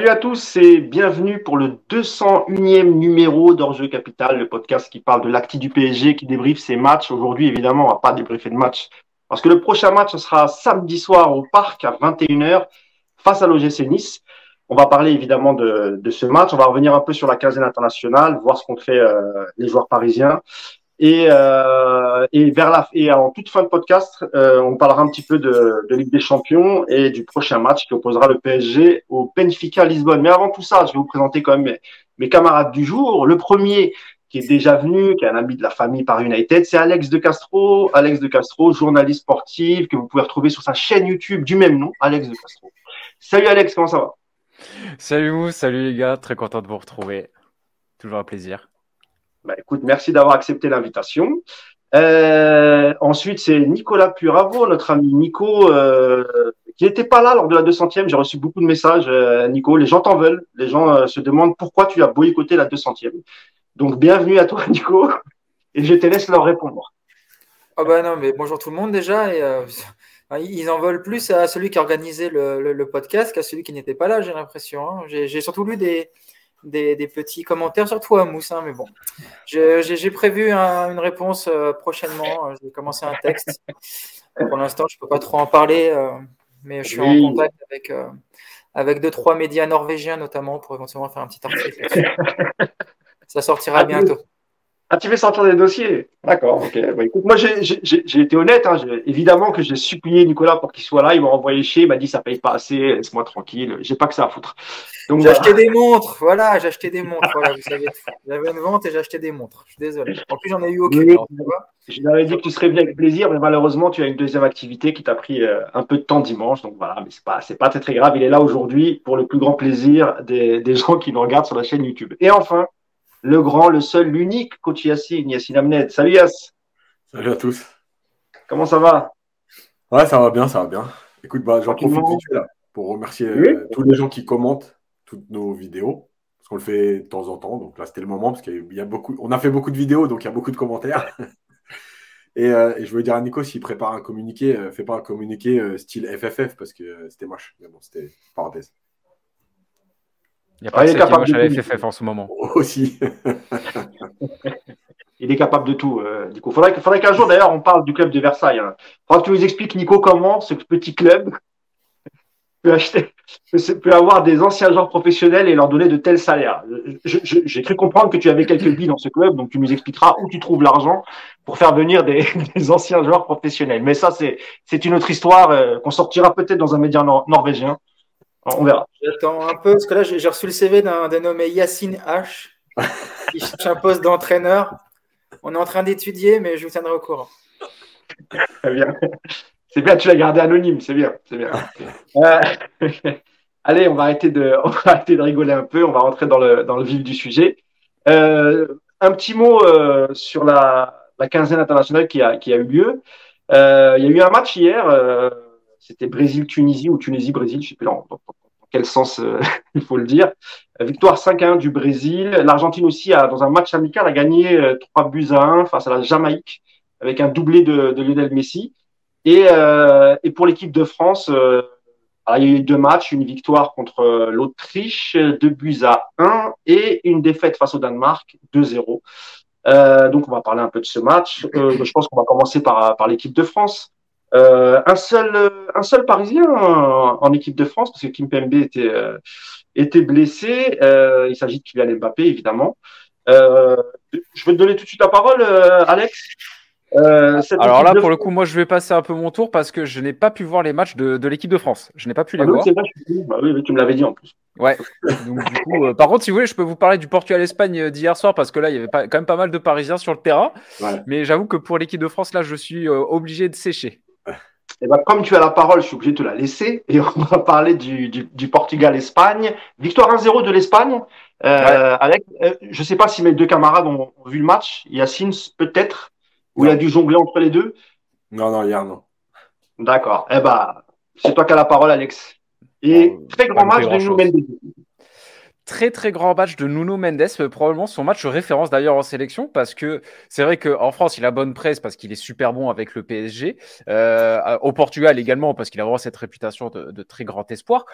Salut à tous et bienvenue pour le 201e numéro d'Enjeu Capital, le podcast qui parle de l'acti du PSG, qui débriefe ses matchs. Aujourd'hui, évidemment, on va pas débriefer de match parce que le prochain match sera samedi soir au parc à 21h face à l'OGC Nice. On va parler évidemment de, de, ce match. On va revenir un peu sur la quinzaine internationale, voir ce qu'ont fait euh, les joueurs parisiens. Et, euh, et vers la et en toute fin de podcast, euh, on parlera un petit peu de, de, Ligue des Champions et du prochain match qui opposera le PSG au Benfica Lisbonne. Mais avant tout ça, je vais vous présenter quand même mes, camarades du jour. Le premier qui est déjà venu, qui est un ami de la famille par United, c'est Alex de Castro. Alex de Castro, journaliste sportif que vous pouvez retrouver sur sa chaîne YouTube du même nom, Alex de Castro. Salut Alex, comment ça va? Salut vous, salut les gars, très content de vous retrouver. Toujours un plaisir. Bah, écoute, merci d'avoir accepté l'invitation. Euh, ensuite, c'est Nicolas Puravo, notre ami Nico, euh, qui n'était pas là lors de la 200e. J'ai reçu beaucoup de messages, euh, Nico. Les gens t'en veulent. Les gens se demandent pourquoi tu as boycotté la 200e. Donc, bienvenue à toi, Nico. Et je te laisse leur répondre. Ah bah non, mais bonjour tout le monde déjà. Ils en veulent plus à celui qui a organisé le podcast qu'à celui qui n'était pas là, j'ai l'impression. Hein. J'ai surtout lu des, des, des, petits commentaires, surtout à Mousse, hein, mais bon. J'ai prévu un, une réponse euh, prochainement. Je vais commencer un texte. Pour l'instant, je ne peux pas trop en parler, euh, mais je suis oui. en contact avec, euh, avec deux, trois médias norvégiens notamment pour éventuellement faire un petit article. Ça sortira bientôt. Ah, tu fais sortir des dossiers D'accord, ok. Bah, écoute, moi, j'ai été honnête. Hein. Évidemment que j'ai supplié Nicolas pour qu'il soit là. Il m'a envoyé chier. Il m'a dit ça paye pas assez. Laisse-moi tranquille. J'ai pas que ça à foutre. J'ai acheté des montres. Voilà, j'ai acheté des montres. Voilà, vous savez. J'avais une vente et j'ai acheté des montres. Je suis désolé. En plus, j'en ai eu aucune. Oui, je leur ai dit que tu serais venu avec plaisir, mais malheureusement, tu as une deuxième activité qui t'a pris euh, un peu de temps dimanche. Donc voilà, mais c'est pas, c'est pas très, très grave. Il est là aujourd'hui pour le plus grand plaisir des, des gens qui nous regardent sur la chaîne YouTube. Et enfin, le grand, le seul, l'unique coach Yassine, Yassine Amned. Salut Yass. Salut à tous. Comment ça va? Ouais, ça va bien, ça va bien. Écoute, bah, j'en profite vite là pour remercier oui. euh, tous les gens qui commentent toutes nos vidéos. Parce qu'on le fait de temps en temps. Donc là, c'était le moment parce qu'il y a beaucoup. On a fait beaucoup de vidéos, donc il y a beaucoup de commentaires. et, euh, et, je veux dire à Nico, s'il prépare un communiqué, euh, fais pas un communiqué euh, style FFF parce que c'était moche. Mais bon, c'était parenthèse. Il n'y a pas ah, de capable à la FFF en ce moment. Aussi. il est capable de tout, euh, Nico. Faudrait, faudrait qu'un jour, d'ailleurs, on parle du club de Versailles. Hein. Faudrait que tu nous expliques, Nico, comment ce petit club peut acheter, peut avoir des anciens joueurs professionnels et leur donner de tels salaires. J'ai cru comprendre que tu avais quelques billes dans ce club, donc tu nous expliqueras où tu trouves l'argent pour faire venir des, des, anciens joueurs professionnels. Mais ça, c'est une autre histoire euh, qu'on sortira peut-être dans un média nor norvégien. On verra. J'attends un peu, parce que là, j'ai reçu le CV d'un dénommé Yacine H, qui cherche un poste d'entraîneur. On est en train d'étudier, mais je vous tiendrai au courant. Très bien. C'est bien, tu l'as gardé anonyme, c'est bien, c'est bien. Euh, allez, on va, arrêter de, on va arrêter de rigoler un peu, on va rentrer dans le, dans le vif du sujet. Euh, un petit mot euh, sur la, la, quinzaine internationale qui a, qui a eu lieu. Euh, il y a eu un match hier c'était Brésil-Tunisie ou Tunisie-Brésil, je ne sais plus dans, quel sens euh, il faut le dire. Victoire 5-1 du Brésil. L'Argentine aussi, dans un match amical, a gagné euh, 3 buts à 1 face à la Jamaïque avec un doublé de, Lionel Messi. Et, euh, et pour l'équipe de France, euh, il y a eu deux matchs, une victoire contre euh, l'Autriche, deux buts à 1 et une défaite face au Danemark, 2-0. Euh, donc on va parler un peu de ce match. je pense qu'on va commencer par l'équipe de France. Euh, un seul, un seul Parisien en, en, équipe de France parce que Kim Pembe était euh, était blessé. Euh, il s'agit de Kylian Mbappé évidemment. Euh, je vais te donner tout de suite la parole, euh, Alex. Alors là, pour le coup, moi, je vais passer un peu mon tour parce que je n'ai pas pu voir les matchs de, de l'équipe de France. Je n'ai pas pu les ah, voir. Oui, vrai, bah, oui, tu me l'avais dit en plus. Ouais. Donc, du coup, par contre, si vous voulez, je peux vous parler du Portugal-Espagne d'hier soir parce que là, il y avait pas, quand même pas mal de Parisiens sur le terrain. Mais j'avoue que pour l'équipe de France, là, je suis obligé de sécher. Et ben, comme tu as la parole, je suis obligé de te la laisser et on va parler du, du, du Portugal-Espagne. Victoire 1-0 de l'Espagne. Euh, ouais. Avec, euh, je ne sais pas si mes deux camarades ont, ont vu le match. Yacine, peut-être, où il a dû jongler entre les deux. Non, non, hier, non. D'accord. Eh ben, c'est toi qui as la parole, Alex. Et très grand match de Mendes. Très très grand match de Nuno Mendes, euh, probablement son match référence d'ailleurs en sélection, parce que c'est vrai qu'en France il a bonne presse parce qu'il est super bon avec le PSG, euh, au Portugal également parce qu'il a vraiment cette réputation de, très grand espoir,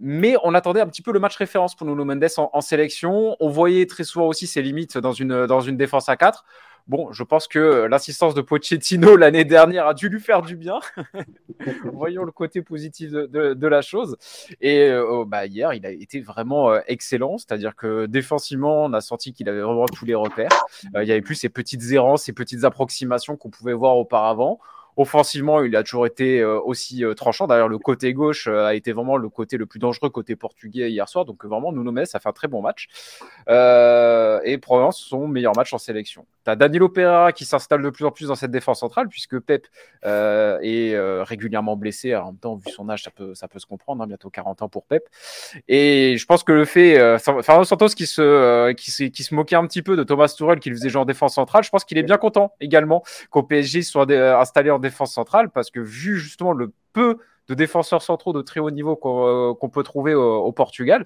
mais on attendait un petit peu le match référence pour Nuno Mendes en, en sélection, on voyait très souvent aussi ses limites dans une, dans une défense à 4. Bon, je pense que l'assistance de Pochettino l'année dernière a dû lui faire du bien. Voyons le côté positif de, la chose. Et euh, oh, bah, hier, il a été vraiment euh, excellent. C'est-à-dire que défensivement, on a senti qu'il avait vraiment tous les repères. Euh, il n'y avait plus ces petites errances, ces petites approximations qu'on pouvait voir auparavant. Offensivement, il a toujours été euh, aussi euh, tranchant. D'ailleurs, le côté gauche euh, a été vraiment le côté le plus dangereux côté portugais hier soir. Donc vraiment, Nuno Mendes a fait un très bon match. et probablement son meilleur match en sélection. Tu as Danilo Pereira qui s'installe de plus en plus dans cette défense centrale puisque Pep est régulièrement blessé. en même temps, vu son âge, ça peut, ça peut se comprendre. Hein, bientôt 40 ans pour Pep. Et je pense que le fait, Fernando Santos qui se, qui, qui, se moquait un petit peu de Thomas Tuchel qui le faisait jouer en défense centrale, je pense qu'il est bien content également qu'au PSG soit installé en défense centrale parce que vu justement le peu de défenseurs centraux de très haut niveau qu'on euh, peut trouver au, Portugal,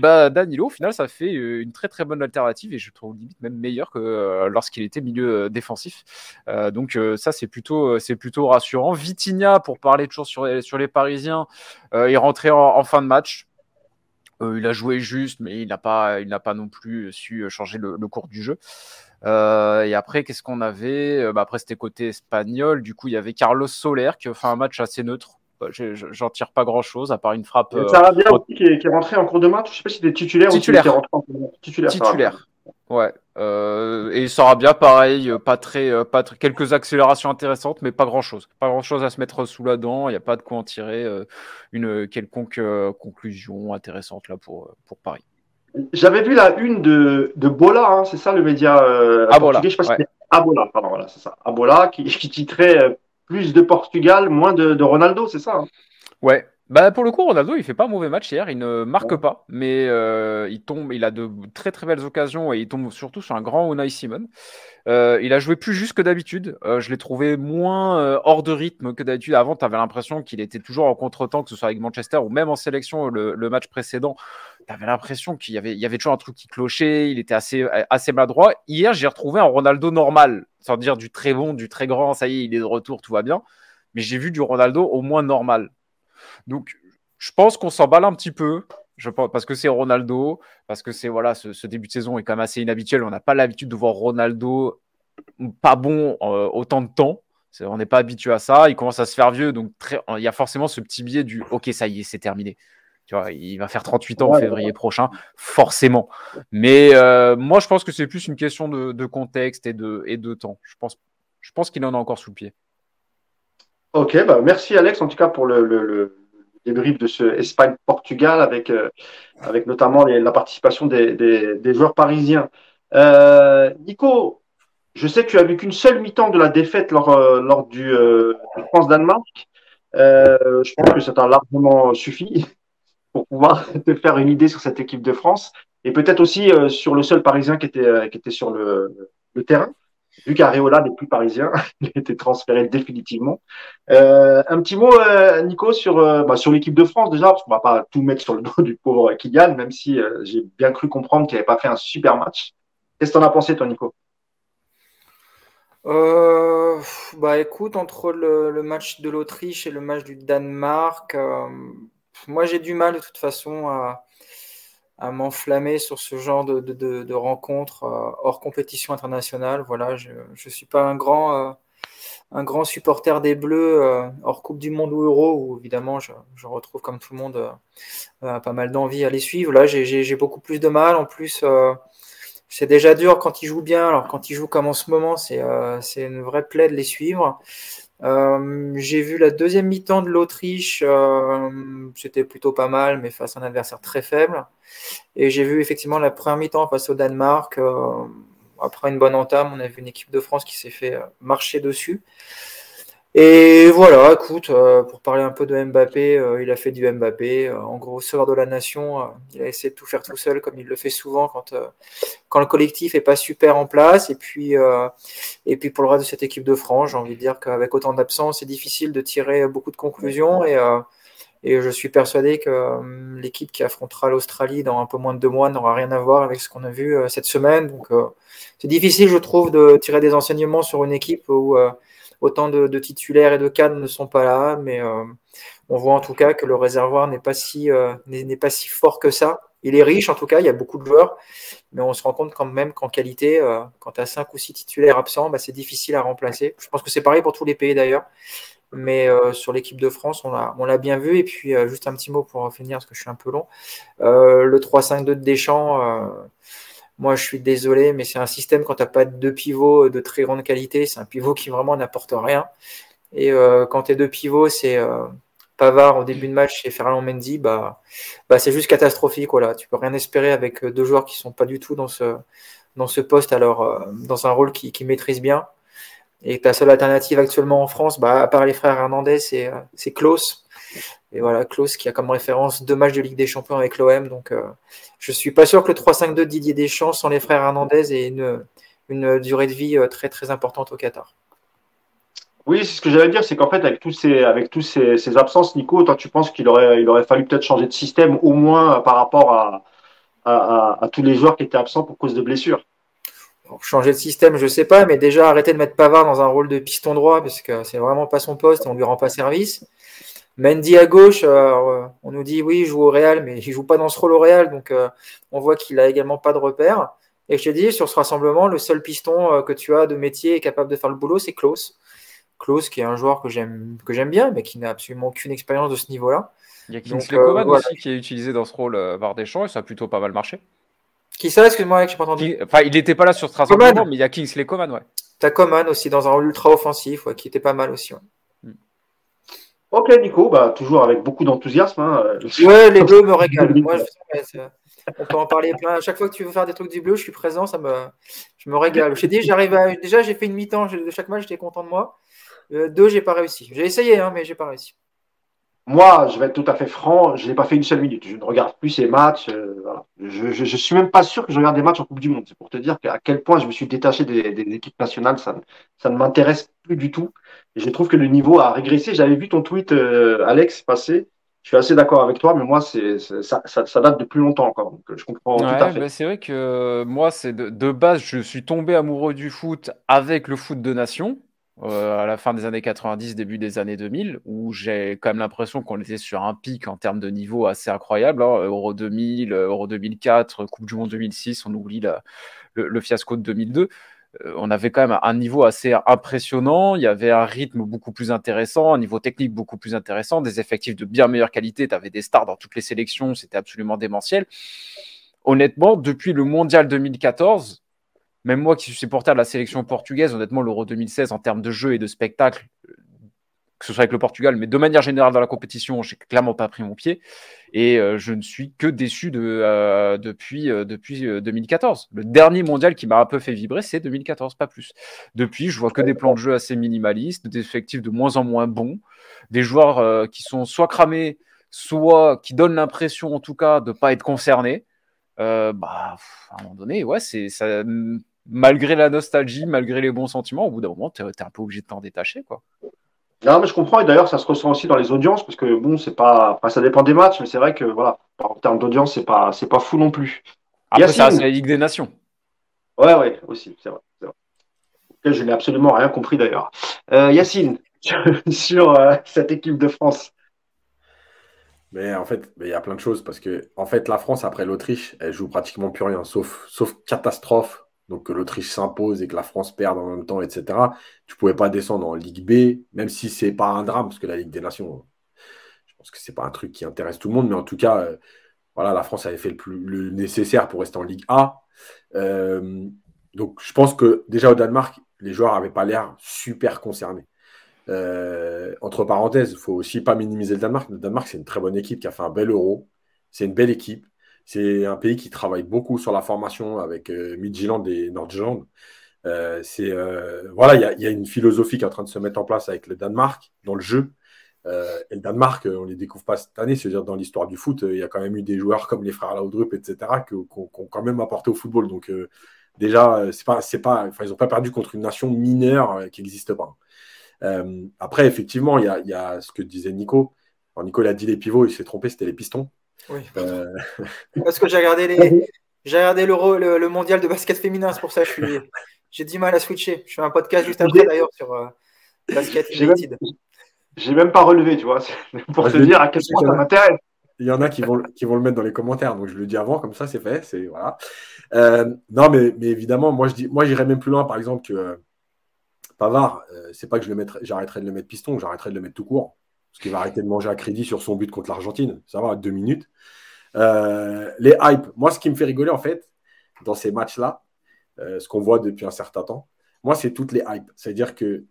bah Danilo, au final, ça fait euh, une très très bonne alternative et je trouve limite même meilleur que euh, lorsqu'il était milieu défensif. donc ça, c'est plutôt, c'est plutôt rassurant. Vitinha, pour parler toujours sur, sur les Parisiens, est rentré en, fin de match. il a joué juste, mais il n'a pas, il n'a pas non plus su changer le cours du jeu. Et après, qu'est-ce qu'on avait? Bah Après, c'était côté espagnol. Du coup, il y avait Carlos Soler qui a fait un match assez neutre. Bah, j'en tire pas grand chose à part une frappe. Va bien aussi qui est, rentré en cours de match. Je sais pas si c'était titulaire, titulaire. ou titulaire. Titulaire. Ouais. Euh, et sera bien pareil, pas très, pas quelques accélérations intéressantes, mais pas grand chose. Pas grand chose à se mettre sous la dent. Il n'y a pas de quoi en tirer une quelconque conclusion intéressante là pour, pour Paris. J'avais vu la une de, de Bola, hein, c'est ça le média euh, Abola, je sais pas si Abola, pardon, voilà, c'est ça. Abola qui, qui titrait euh, plus de Portugal, moins de, de Ronaldo, c'est ça hein? Ouais, bah pour le coup, Ronaldo, il fait pas un mauvais match hier. Il ne marque pas, mais euh, il tombe. Il a de très très belles occasions et il tombe surtout sur un grand Unai Simon. Euh, il a joué plus juste que d'habitude. Euh, je l'ai trouvé moins hors de rythme que d'habitude. Avant, tu avais l'impression qu'il était toujours en contre-temps, que ce soit avec Manchester ou même en sélection le, match précédent. Tu avais l'impression qu'il y avait, toujours un truc qui clochait. Il était assez maladroit. Hier, j'ai retrouvé un Ronaldo normal, sans dire du très bon, du très grand. Ça y est, il est de retour, tout va bien. Mais j'ai vu du Ronaldo au moins normal. Donc, je pense qu'on s'emballe un petit peu. Parce que c'est Ronaldo, parce que c'est voilà, ce, début de saison est quand même assez inhabituel. On n'a pas l'habitude de voir Ronaldo pas bon euh, autant de temps. on n'est pas habitué à ça. Il commence à se faire vieux, donc il y a forcément ce petit biais du OK, ça y est, c'est terminé. Tu vois, il va faire 38 ans en février prochain, forcément. Mais euh, moi, je pense que c'est plus une question de, contexte et de, et de temps. Je pense, je pense qu'il en a encore sous le pied. Ok, bah merci Alex en tout cas pour le débrief de ce Espagne-Portugal avec, euh, avec notamment la participation des, des, joueurs parisiens. Euh, Nico, je sais que tu as vu qu'une seule mi-temps de la défaite lors, lors du, France-Danemark. je pense que ça t'a largement suffi pour pouvoir te faire une idée sur cette équipe de France et peut-être aussi sur le seul Parisien qui était, était sur le, terrain vu qu'Areola n'est plus parisien, il a été transféré définitivement. Euh, un petit mot, euh, Nico, sur, euh, bah, sur l'équipe de France déjà, parce qu'on va pas tout mettre sur le dos du pauvre Kylian, même si j'ai bien cru comprendre qu'il n'avait pas fait un super match. Qu'est-ce que tu en as pensé, toi, Nico? Bah écoute, entre le match de l'Autriche et le match du Danemark, moi j'ai du mal de toute façon à, à m'enflammer sur ce genre de, de, rencontres euh, hors compétition internationale. Voilà, je ne suis pas un grand, euh, un grand supporter des Bleus euh, hors Coupe du Monde ou Euro, où évidemment je, je retrouve comme tout le monde pas mal d'envie à les suivre. Là, j'ai beaucoup plus de mal. En plus, c'est déjà dur quand ils jouent bien. Alors quand ils jouent comme en ce moment, c'est une vraie plaie de les suivre. Euh, j'ai vu la deuxième mi-temps de l'Autriche, euh, c'était plutôt pas mal, mais face à un adversaire très faible. Et j'ai vu effectivement la première mi-temps face au Danemark. Euh, après une bonne entame, on a vu une équipe de France qui s'est fait marcher dessus. Et voilà, écoute, euh, pour parler un peu de Mbappé, euh, il a fait du Mbappé. Euh, en gros, sœur de la nation, il a essayé de tout faire tout seul, comme il le fait souvent quand, quand le collectif est pas super en place. Et puis, et puis pour le reste de cette équipe de France, j'ai envie de dire qu'avec autant d'absence, c'est difficile de tirer beaucoup de conclusions. Et, Et je suis persuadé que l'équipe qui affrontera l'Australie dans un peu moins de deux mois n'aura rien à voir avec ce qu'on a vu cette semaine. Donc, c'est difficile, je trouve, de tirer des enseignements sur une équipe où autant de, titulaires et de cadres ne sont pas là. Mais on voit en tout cas que le réservoir n'est pas, si, n'est pas si fort que ça. Il est riche, en tout cas, il y a beaucoup de joueurs. Mais on se rend compte quand même qu'en qualité, quand tu as cinq ou six titulaires absents, bah, c'est difficile à remplacer. Je pense que c'est pareil pour tous les pays d'ailleurs. Mais euh, sur l'équipe de France, on l'a bien vu. Et puis, euh, juste un petit mot pour finir, parce que je suis un peu long. Euh, le 3-5-2 de Deschamps, moi, je suis désolé, mais c'est un système quand tu n'as pas deux pivots de très grande qualité. C'est un pivot qui vraiment n'apporte rien. Et quand tes deux pivots, c'est Pavard au début de match et Ferland Mendy, bah, bah c'est juste catastrophique. Voilà. Tu peux rien espérer avec deux joueurs qui sont pas du tout dans ce, dans ce poste, alors dans un rôle qui, qui maîtrise bien. Et ta seule alternative actuellement en France, bah, à part les frères Hernandez, c'est, euh, Klaus. Et voilà, Klaus qui a comme référence deux matchs de Ligue des Champions avec l'OM. Donc, euh, je suis pas sûr que le 3-5-2 de Didier Deschamps sans les frères Hernandez ait une, une durée de vie euh, très très importante au Qatar. Oui, c'est ce que j'allais dire, c'est qu'en fait, avec tous ces, avec tous ces, ces, absences, Nico, toi, tu penses qu'il aurait, il aurait fallu peut-être changer de système, au moins par rapport à, à, à tous les joueurs qui étaient absents pour cause de blessures changer de système, je sais pas, mais déjà arrêter de mettre Pavard dans un rôle de piston droit parce que c'est vraiment pas son poste, on lui rend pas service. Mendy à gauche, euh, on nous dit oui, il joue au Real, mais il joue pas dans ce rôle au Real, donc euh, on voit qu'il a également pas de repère. Et je t'ai dit, sur ce rassemblement, le seul piston euh, que tu as de métier et capable de faire le boulot, c'est Klaus. Klaus, qui est un joueur que j'aime bien, mais qui n'a absolument aucune expérience de ce niveau-là. Il y a Kingsley Coman aussi qui est utilisé dans ce rôle par Deschamps et ça a plutôt pas mal marché. Qui ça? Excuse-moi, je pas entendu. Enfin, il n'était pas là sur Strasbourg, mais il y a Kingsley Coman, ouais. T'as Coman aussi dans un rôle ultra offensif, ouais, qui était pas mal aussi. Ouais. Ok, Nico, bah, toujours avec beaucoup d'enthousiasme. Hein. Ouais, les bleus me régalent. Moi, je, on peut en parler plein. À chaque fois que tu veux faire des trucs du bleu, je suis présent, ça me, je me régale. J'ai dit, j'arrive à... Déjà, j'ai fait une mi-temps de chaque match, j'étais content de moi. Euh, deux, j'ai pas réussi. J'ai essayé, hein, mais j'ai pas réussi. Moi, je vais être tout à fait franc, je n'ai pas fait une seule minute. Je ne regarde plus ces matchs. Euh, voilà. Je, je, suis même pas sûr que je regarde des matchs en Coupe du Monde. C'est pour te dire à quel point je me suis détaché des, des équipes nationales. Ça, ça ne m'intéresse plus du tout. Et je trouve que le niveau a régressé. J'avais vu ton tweet, euh, Alex, passer. Je suis assez d'accord avec toi, mais moi, c'est, ça, ça, ça, date de plus longtemps encore. Donc, je comprends tout à fait. Bah, c'est vrai que moi, c'est de, de base, je suis tombé amoureux du foot avec le foot de nation. Euh, à la fin des années 90, début des années 2000, où j'ai quand même l'impression qu'on était sur un pic en termes de niveau assez incroyable. Hein. Euro 2000, Euro 2004, Coupe du Monde 2006, on oublie le, fiasco de 2002. Euh, on avait quand même un niveau assez impressionnant, il y avait un rythme beaucoup plus intéressant, un niveau technique beaucoup plus intéressant, des effectifs de bien meilleure qualité, tu avais des stars dans toutes les sélections, c'était absolument démentiel. Honnêtement, depuis le Mondial 2014, même moi qui suis supporter de la sélection portugaise, honnêtement, l'Euro 2016 en termes de jeu et de spectacle, que ce soit avec le Portugal, mais de manière générale dans la compétition, j'ai clairement pas pris mon pied. Et euh, je ne suis que déçu euh, depuis, euh, depuis 2014. Le dernier mondial qui m'a un peu fait vibrer, c'est 2014, pas plus. Depuis, je vois que des plans de jeu assez minimalistes, des effectifs de moins en moins bons, des joueurs qui sont soit cramés, soit qui donnent l'impression, en tout cas, de ne pas être concernés. bah, à un moment donné, ouais, ça malgré la nostalgie, malgré les bons sentiments, au bout d'un moment, tu es, un peu obligé de t'en détacher. Quoi. Non, mais je comprends, et d'ailleurs, ça se ressent aussi dans les audiences, parce que bon, c'est pas. Après, ça dépend des matchs, mais c'est vrai que, voilà, en termes d'audience, c'est pas, c'est pas fou non plus. Après, c'est la Ligue des Nations. Ouais, ouais, aussi, c'est vrai. Je n'ai absolument rien compris d'ailleurs. Euh, Yacine, sur euh, cette équipe de France. Mais en fait, il y a plein de choses parce que en fait, la France après l'Autriche, elle joue pratiquement plus rien, sauf, sauf catastrophe donc que l'Autriche s'impose et que la France perde en même temps, etc. Tu ne pouvais pas descendre en Ligue B, même si ce n'est pas un drame, parce que la Ligue des Nations, je pense que ce n'est pas un truc qui intéresse tout le monde, mais en tout cas, euh, voilà, la France avait fait le, nécessaire pour rester en Ligue A. Euh, donc je pense que déjà au Danemark, les joueurs n'avaient pas l'air super concernés. Euh, entre parenthèses, il faut aussi pas minimiser le Danemark. Le Danemark, c'est une très bonne équipe qui a fait un bel euro. C'est une belle équipe. C'est un pays qui travaille beaucoup sur la formation avec euh, et Nordjylland. Euh, euh, voilà, il y, a une philosophie qui est en train de se mettre en place avec le Danemark dans le jeu. Euh, et le Danemark, on ne les découvre pas cette année, c'est-à-dire dans l'histoire du foot, il y a quand même eu des joueurs comme les frères Laudrup, etc., qui ont quand même apporté au football. Donc déjà, c'est pas, c'est pas, ils n'ont pas perdu contre une nation mineure qui n'existe pas. après, effectivement, il y a, y a, ce que disait Nico. Alors, Nicolas a dit les pivots, il s'est trompé, c'était les pistons. Oui. Euh, Parce que j'ai regardé les. J'ai regardé le, le, mondial de basket féminin, c'est pour ça que je j'ai du mal à switcher. Je fais un podcast juste après d'ailleurs sur euh, basket United. J'ai même pas relevé, tu vois, pour te dire à quel point ça m'intéresse. Il y en a qui vont, qui vont le mettre dans les commentaires, donc je le dis avant, comme ça c'est fait. C'est voilà. Euh, non, mais, mais, évidemment, moi je dis, moi j'irais même plus loin, par exemple que Pavard, c'est pas que je le mettrai, j'arrêterai de le mettre piston, j'arrêterai de le mettre tout court, parce qu'il va arrêter de manger à crédit sur son but contre l'Argentine. Ça va, deux minutes. Euh, les hypes. Moi, ce qui me fait rigoler, en fait, dans ces matchs-là, euh, ce qu'on voit depuis un certain temps, moi, c'est toutes les hypes. C'est-à-dire que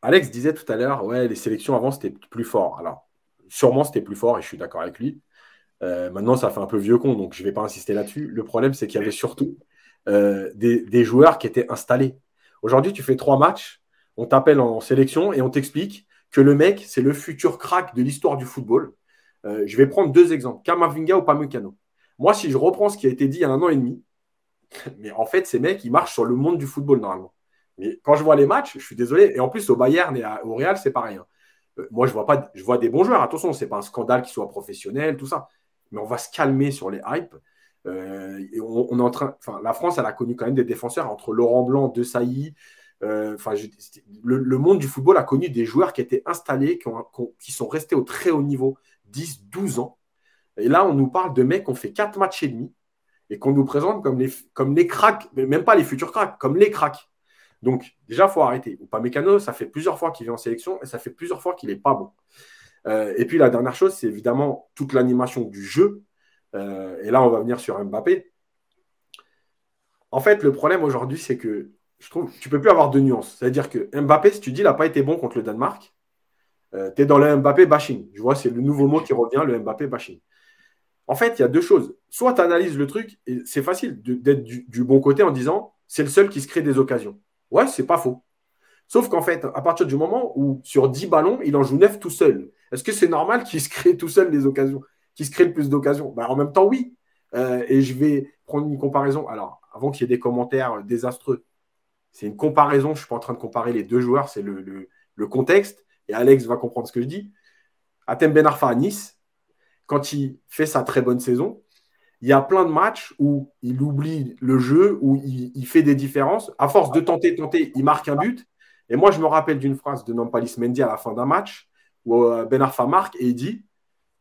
Alex disait tout à l'heure, ouais, les sélections avant, c'était plus fort. Alors, sûrement, c'était plus fort et je suis d'accord avec lui. Euh, maintenant, ça fait un peu vieux con, donc je ne vais pas insister là-dessus. Le problème, c'est qu'il y avait surtout des, des, joueurs qui étaient installés. Aujourd'hui, tu fais trois matchs, on t'appelle en sélection et on t'explique que le mec, c'est le futur crack de l'histoire du football. Euh, je vais prendre deux exemples, Kamavinga ou Pamukano. Moi, si je reprends ce qui a été dit il y a un an et demi, mais en fait, ces mecs, ils marchent sur le monde du football normalement. Mais quand je vois les matchs, je suis désolé. Et en plus, au Bayern et au Real, c'est pareil. Hein. Euh, moi, je vois pas, je vois des bons joueurs. Attention, ce n'est pas un scandale qu'ils soient professionnels, tout ça. Mais on va se calmer sur les hypes. Euh, la France, elle a connu quand même des défenseurs entre Laurent Blanc, De Sailly. Enfin, le, monde du football a connu des joueurs qui étaient installés, qui sont restés au très haut niveau, 10, 12 ans. Et là, on nous parle de mecs qui ont fait 4 matchs et demi et qu'on nous présente comme les, comme cracks, même pas les futurs cracks, comme les cracks. Donc, déjà, il faut arrêter. Ou pas Mécano, ça fait plusieurs fois qu'il vient en sélection et ça fait plusieurs fois qu'il n'est pas bon. Euh, et puis, la dernière chose, c'est évidemment toute l'animation du jeu. Euh, et là, on va venir sur Mbappé. En fait, le problème aujourd'hui, c'est que je trouve tu peux plus avoir de nuances. C'est-à-dire que Mbappé, si tu dis il n'a pas été bon contre le Danemark, euh, tu es dans le Mbappé bashing. Je vois, c'est le nouveau mot qui revient, le Mbappé bashing. En fait, il y a deux choses. Soit tu analyses le truc, et c'est facile d'être du, bon côté en disant c'est le seul qui se crée des occasions. Ouais, c'est pas faux. Sauf qu'en fait, à partir du moment où sur 10 ballons, il en joue 9 tout seul, est-ce que c'est normal qu'il se crée tout seul des occasions Qu'il se crée le plus d'occasions? Bah, En même temps, oui. Euh, et je vais prendre une comparaison. Alors, avant qu'il y ait des commentaires désastreux, c'est une comparaison. Je suis pas en train de comparer les deux joueurs, c'est le contexte et Alex va comprendre ce que je dis. Atem Ben Arfa à Nice, quand il fait sa très bonne saison, il y a plein de matchs où il oublie le jeu, où il, fait des différences. À force de tenter, tenter, il marque un but. Et moi, je me rappelle d'une phrase de Nampalis Mendy à la fin d'un match où euh, Ben Arfa marque et il dit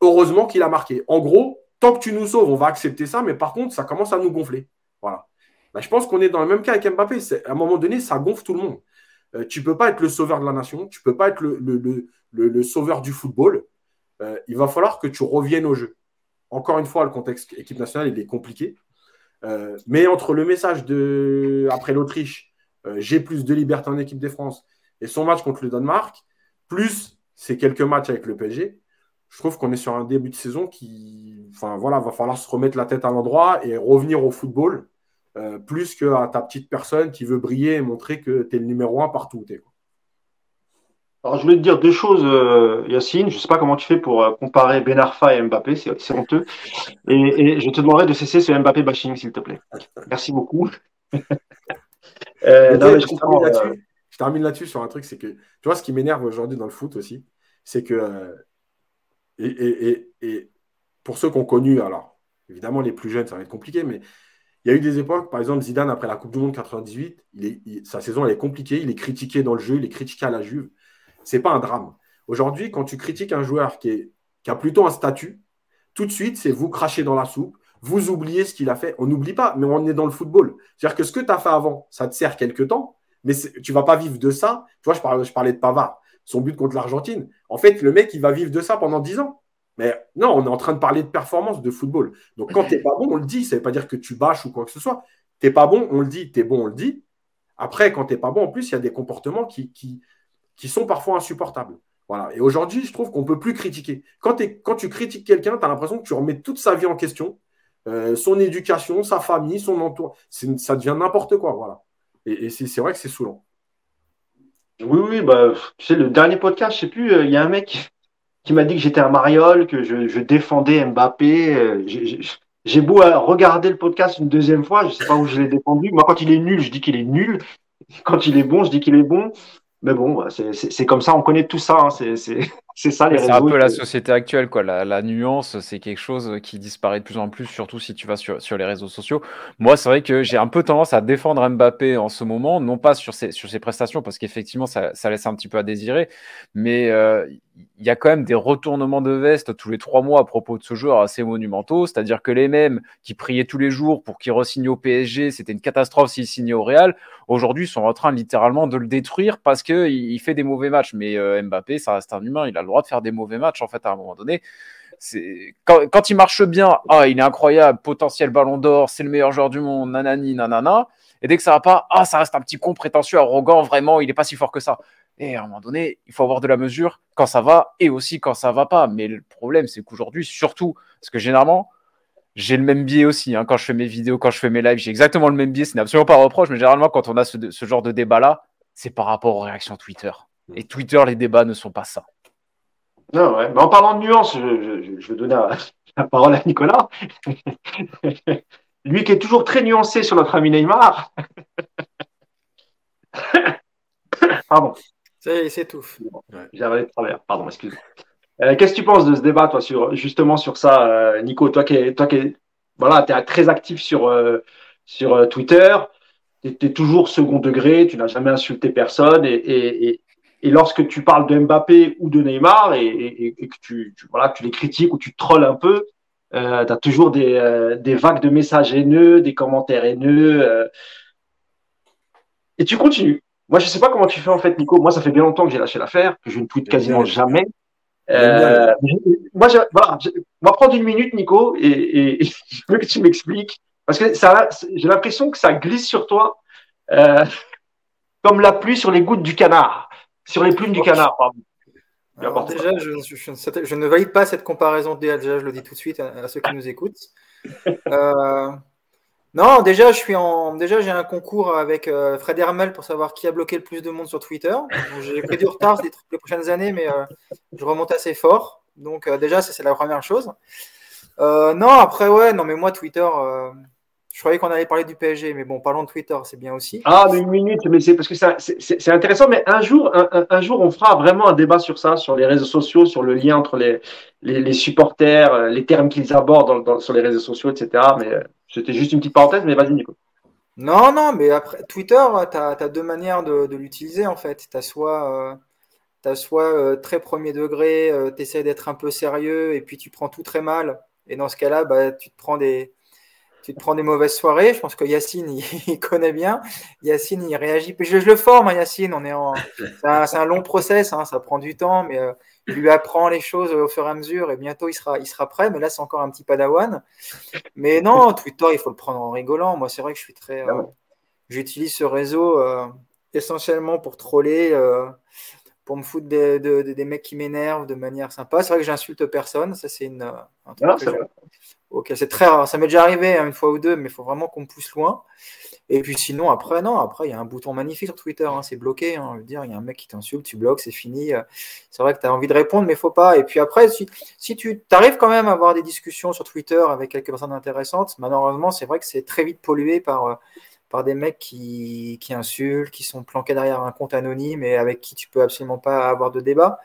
Heureusement qu'il a marqué. En gros, tant que tu nous sauves, on va accepter ça, mais par contre, ça commence à nous gonfler. Bah, je pense qu'on est dans le même cas avec Mbappé. À un moment donné, ça gonfle tout le monde. Euh, tu ne peux pas être le sauveur de la nation, tu ne peux pas être le, sauveur du football. Euh, il va falloir que tu reviennes au jeu. Encore une fois, le contexte équipe nationale, il est compliqué. Euh, mais entre le message de après l'Autriche, j'ai plus de liberté en équipe de France, et son match contre le Danemark, plus ces quelques matchs avec le PSG, je trouve qu'on est sur un début de saison qui, enfin voilà, va falloir se remettre la tête à l'endroit et revenir au football euh, plus qu'à ta petite personne qui veut briller et montrer que tu es le numéro un partout où tu es. Alors, je voulais te dire deux choses, euh, Yacine. Je ne sais pas comment tu fais pour euh, comparer Ben Arfa et Mbappé, c'est honteux. Et, je te demanderai de cesser ce Mbappé bashing, s'il te plaît. Merci beaucoup. je, termine là-dessus sur un truc, c'est que tu vois ce qui m'énerve aujourd'hui dans le foot aussi, c'est que et, et, pour ceux qui ont connu, alors évidemment les plus jeunes, ça va être compliqué, mais il y a eu des époques, par exemple, Zidane, après la Coupe du Monde 98, sa saison, elle est compliquée, il est critiqué dans le jeu, il est critiqué à la Juve. Ce n'est pas un drame. Aujourd'hui, quand tu critiques un joueur qui, a plutôt un statut, tout de suite, c'est vous cracher dans la soupe, vous oubliez ce qu'il a fait. On n'oublie pas, mais on est dans le football. C'est-à-dire que ce que tu as fait avant, ça te sert quelque temps, mais tu ne vas pas vivre de ça. Tu vois, je parlais, je parlais de Pavard, son but contre l'Argentine. En fait, le mec, il va vivre de ça pendant 10 ans. Mais non, on est en train de parler de performance de football. Donc quand tu n'es pas bon, on le dit. Ça ne veut pas dire que tu bâches ou quoi que ce soit. Tu n'es pas bon, on le dit. Tu es bon, on le dit. Après, quand tu n'es pas bon, en plus, il y a des comportements qui, qui, sont parfois insupportables. Voilà. Et aujourd'hui, je trouve qu'on ne peut plus critiquer. Quand, quand tu critiques quelqu'un, tu as l'impression que tu remets toute sa vie en question, euh, son éducation, sa famille, son entourage. Ça devient n'importe quoi. Voilà. Et, c'est vrai que c'est saoulant. Oui, oui, bah, tu sais, le dernier podcast, je sais plus, euh, il y a un mec qui m'a dit que j'étais un mariole, que je, défendais Mbappé. Euh, j'ai beau regarder le podcast une deuxième fois, je ne sais pas où je l'ai défendu. Moi, quand il est nul, je dis qu'il est nul. Quand il est bon, je dis qu'il est bon. Mais bon, c'est comme ça, on connaît tout ça. Hein. c'est ça les réseaux. C'est un peu la société actuelle, quoi. La, nuance, c'est quelque chose qui disparaît de plus en plus, surtout si tu vas sur, sur les réseaux sociaux. Moi, c'est vrai que j'ai un peu tendance à défendre Mbappé en ce moment, non pas sur ses, sur ses prestations, parce qu'effectivement, ça, ça, laisse un petit peu à désirer, mais euh, il y a quand même des retournements de veste tous les trois mois à propos de ce joueur assez monumentaux. C'est-à-dire que les mêmes qui priaient tous les jours pour qu'il re-signe au PSG, c'était une catastrophe s'il signait au Real, aujourd'hui sont en train littéralement de le détruire parce qu'il il fait des mauvais matchs. Mais euh, Mbappé, ça reste un humain, il a le droit de faire des mauvais matchs en fait à un moment donné. Quand, il marche bien, ah, il est incroyable, potentiel ballon d'or, c'est le meilleur joueur du monde, nanani, nanana. Et dès que ça va pas, ah, ça reste un petit con prétentieux, arrogant, vraiment, il est pas si fort que ça. Et à un moment donné, il faut avoir de la mesure quand ça va et aussi quand ça va pas. Mais le problème, c'est qu'aujourd'hui, surtout, parce que généralement, j'ai le même biais aussi. Hein, quand je fais mes vidéos, quand je fais mes lives, j'ai exactement le même biais. Ce n'est absolument pas un reproche, mais généralement, quand on a ce, genre de débat-là, c'est par rapport aux réactions Twitter. Et Twitter, les débats ne sont pas ça. Non, ouais. Mais en parlant de nuances, je, vais donner la parole à Nicolas. Lui qui est toujours très nuancé sur notre ami Neymar. Pardon. C'est s'étouffe. J'ai travers. Pardon, excuse-moi. Euh, qu'est-ce que tu penses de ce débat, toi, sur, justement sur ça, euh, Nico? Toi qui es, toi qui voilà, très actif sur, euh, sur Twitter, tu es, toujours second degré, tu n'as jamais insulté personne. Et, et, et, lorsque tu parles de Mbappé ou de Neymar et, que tu, voilà, tu les critiques ou tu trolls un peu, tu as toujours des, des vagues de messages haineux, des commentaires haineux. et tu continues. Moi, je sais pas comment tu fais en fait, Nico. Moi, ça fait bien longtemps que j'ai lâché l'affaire, que je ne tweete quasiment jamais. Euh, moi, je, voilà, on va prendre une minute, Nico, et, et, je veux que tu m'expliques, parce que ça, j'ai l'impression que ça glisse sur toi, euh, comme la pluie sur les gouttes du canard, sur les plumes du canard. Pardon. déjà, je, je, je, ne valide pas cette comparaison. Déjà, je le dis tout de suite à, à ceux qui nous écoutent. Euh, non, déjà, je suis en. Déjà, j'ai un concours avec euh, Fred Hermel pour savoir qui a bloqué le plus de monde sur Twitter. J'ai pris du retard les, prochaines années, mais euh, je remonte assez fort. Donc, euh, déjà, c'est la première chose. non, après, ouais, non, mais moi, Twitter, je croyais qu'on allait parler du PSG, mais bon, parlons de Twitter, c'est bien aussi. Ah, mais une minute, mais c'est parce que c'est intéressant, mais un jour, un, jour, on fera vraiment un débat sur ça, sur les réseaux sociaux, sur le lien entre les, les, supporters, les termes qu'ils abordent sur les réseaux sociaux, etc. Mais c'était juste une petite parenthèse, mais vas-y, Nico. Non, non, mais après, Twitter, tu as, deux manières de, l'utiliser, en fait. Tu as soit, euh, soit euh, très premier degré, euh, tu essaies d'être un peu sérieux, et puis tu prends tout très mal. Et dans ce cas-là, bah, tu te prends des, tu te prends des mauvaises soirées. Je pense que Yacine, il, connaît bien. Yacine, il réagit. Je, je le forme, hein, Yacine. On est en... C'est un, long process, hein, ça prend du temps, mais il lui apprend les choses au fur et à mesure et bientôt il sera, il sera prêt. Mais là, c'est encore un petit padawan. Mais non, Twitter, il faut le prendre en rigolant. Moi, c'est vrai que je suis très. Euh, j'utilise ce réseau euh, essentiellement pour troller, euh, pour me foutre des, des mecs qui m'énervent de manière sympa. C'est vrai que j'insulte personne. Ça, c'est une. Un truc Ok, c'est très rare. Ça m'est déjà arrivé hein, une fois ou deux, mais il faut vraiment qu'on pousse loin. Et puis sinon, après, non, après, il y a un bouton magnifique sur Twitter, hein, c'est bloqué. Hein, il y a un mec qui t'insulte, tu bloques, c'est fini. C'est vrai que tu as envie de répondre, mais il faut pas. Et puis après, si, tu arrives quand même à avoir des discussions sur Twitter avec quelques personnes intéressantes, malheureusement, c'est vrai que c'est très vite pollué par, euh, des mecs qui, qui insultent, qui sont planqués derrière un compte anonyme et avec qui tu peux absolument pas avoir de débat.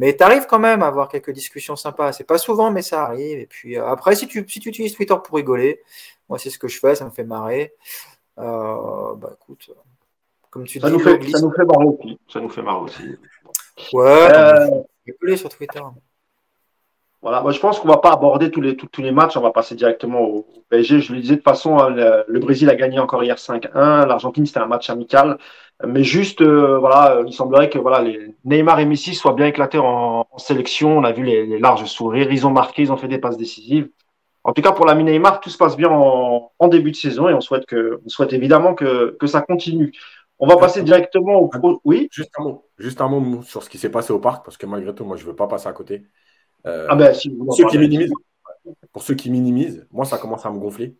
Mais tu arrives quand même à avoir quelques discussions sympas. C'est pas souvent, mais ça arrive. Et puis euh, après, si tu, si tu utilises Twitter pour rigoler, moi, c'est ce que je fais, ça me fait marrer. Euh, bah écoute, comme tu ça dis, nous fait, ça nous fait marrer aussi. Ça nous fait marrer aussi. Ouais, euh, sur Twitter. Voilà, moi, je pense qu'on va pas aborder tous les, tous, les matchs, on va passer directement au, PSG. Je le disais de toute façon, hein, le, Brésil a gagné encore hier 5-1, l'Argentine c'était un match amical, mais juste, euh, voilà, il semblerait que voilà, les Neymar et Messi soient bien éclatés en, sélection. On a vu les, les, larges sourires, ils ont marqué, ils ont fait des passes décisives. En tout cas, pour l'ami Neymar, tout se passe bien en, début de saison et on souhaite, que, on souhaite évidemment que, que ça continue. On va passer directement au pro. Oui? Juste un, mot, juste un mot sur ce qui s'est passé au parc, parce que malgré tout, moi, je ne veux pas passer à côté. Euh, ah ben, si pour, ceux qui minimisent, pour ceux qui minimisent, moi, ça commence à me gonfler.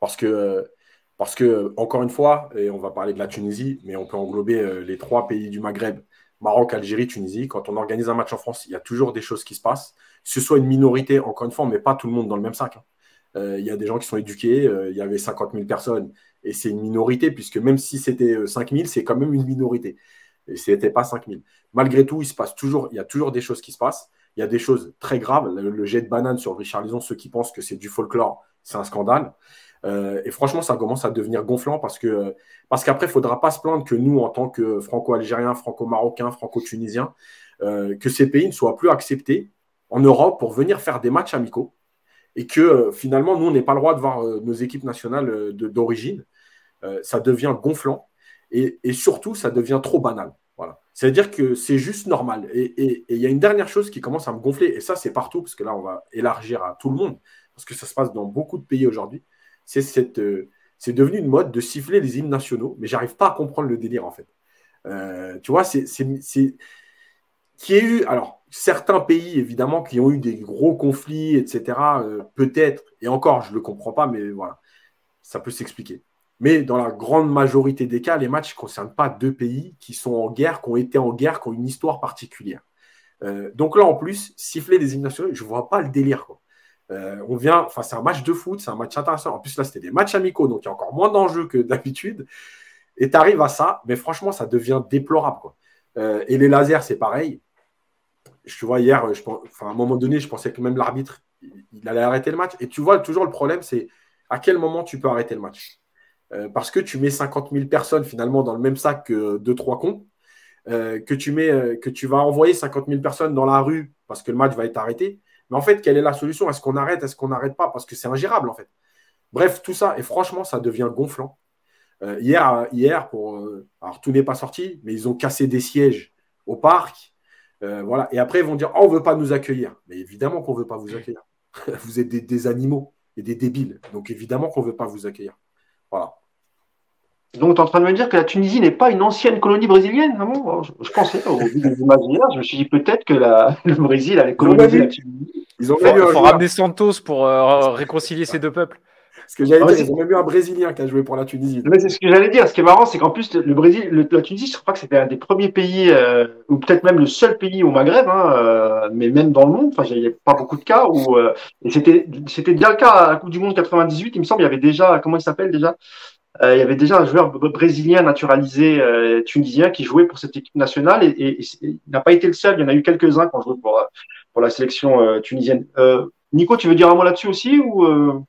Parce que, parce que, encore une fois, et on va parler de la Tunisie, mais on peut englober euh, les trois pays du Maghreb, Maroc, Algérie, Tunisie. Quand on organise un match en France, il y a toujours des choses qui se passent ce soit une minorité, encore une fois, mais pas tout le monde dans le même sac. Hein. Euh, il y a des gens qui sont éduqués, euh, il y avait 50 000 personnes, et c'est une minorité, puisque même si c'était 5 euh, 000, c'est quand même une minorité. Et ce n'était pas 5000. Malgré tout, il se passe toujours, il y a toujours des choses qui se passent. Il y a des choses très graves. Le, jet de banane sur Richard Lison, ceux qui pensent que c'est du folklore, c'est un scandale. Euh, et franchement, ça commence à devenir gonflant parce que parce qu'après, il ne faudra pas se plaindre que nous, en tant que franco-algériens, franco-marocains, franco-tunisiens, euh, que ces pays ne soient plus acceptés en Europe pour venir faire des matchs amicaux et que euh, finalement, nous, on n'ait pas le droit de voir nos équipes nationales d'origine. ça devient gonflant et, et, surtout, ça devient trop banal. Voilà. C'est-à-dire que c'est juste normal. Et il y a une dernière chose qui commence à me gonfler, et ça, c'est partout, parce que là, on va élargir à tout le monde, parce que ça se passe dans beaucoup de pays aujourd'hui c'est cette, euh, c'est devenu une mode de siffler les hymnes nationaux, mais j'arrive pas à comprendre le délire en fait. Euh, tu vois, c'est, qui a eu, alors certains pays évidemment qui ont eu des gros conflits, etc. Euh, peut-être, et encore, je le comprends pas, mais voilà, ça peut s'expliquer. Mais dans la grande majorité des cas, les matchs ne concernent pas deux pays qui sont en guerre, qui ont été en guerre, qui ont une histoire particulière. donc là, en plus, siffler les hymnes je ne vois pas le délire. Quoi. Euh, on vient, enfin, c'est un match de foot, c'est un match intéressant. En plus, là, c'était des matchs amicaux, donc il y a encore moins d'enjeux que d'habitude. Et tu arrives à ça, mais franchement, ça devient déplorable. Quoi. Euh, et les lasers, c'est pareil. Je vois hier, à un moment donné, je pensais que même l'arbitre, il allait arrêter le match. Et tu vois, toujours le problème, c'est à quel moment tu peux arrêter le match? Euh, parce que tu mets 50 000 personnes finalement dans le même sac que 2-3 cons. que, tu mets, que tu vas envoyer 50 000 personnes dans la rue parce que le match va être arrêté. Mais en fait, quelle est la solution? Est-ce qu'on arrête? Est-ce qu'on n'arrête pas? Parce que c'est ingérable, en fait. Bref, tout ça, et franchement, ça devient gonflant. Euh, hier, hier pour, euh, alors tout n'est pas sorti, mais ils ont cassé des sièges au parc. Euh, voilà. Et après, ils vont dire oh, on ne veut pas nous accueillir. Mais évidemment qu'on ne veut pas vous accueillir. vous êtes des, des, animaux et des débiles. Donc évidemment qu'on ne veut pas vous accueillir. Voilà. Donc, tu es en train de me dire que la Tunisie n'est pas une ancienne colonie brésilienne ah bon? Je, pensais, au vu des imaginaires, je me suis dit peut-être que la, le Brésil avait colonisé la Tunisie. Ils ont il faut, ramener Santos pour euh, réconcilier ces deux peuples. Ce que j'allais dire, ils ont même eu un Brésilien qui a joué pour la Tunisie. Mais c'est ce que j'allais dire. Ce qui est marrant, c'est qu'en plus, le Brésil, la Tunisie, je crois que c'était un des premiers pays, euh, ou peut-être même le seul pays au Maghreb, hein, euh, mais même dans le monde. Enfin, il n'y a pas beaucoup de cas où, et c'était, c'était déjà le cas à la Coupe du Monde 98. Il me semble, il y avait déjà, comment il s'appelle déjà? Il y avait déjà un joueur brésilien naturalisé euh, tunisien qui jouait pour cette équipe nationale et, il n'a pas été le seul. Il y en a eu quelques-uns qui ont joué pour, pour la sélection euh, tunisienne. Nico, tu veux dire un mot là-dessus aussi ou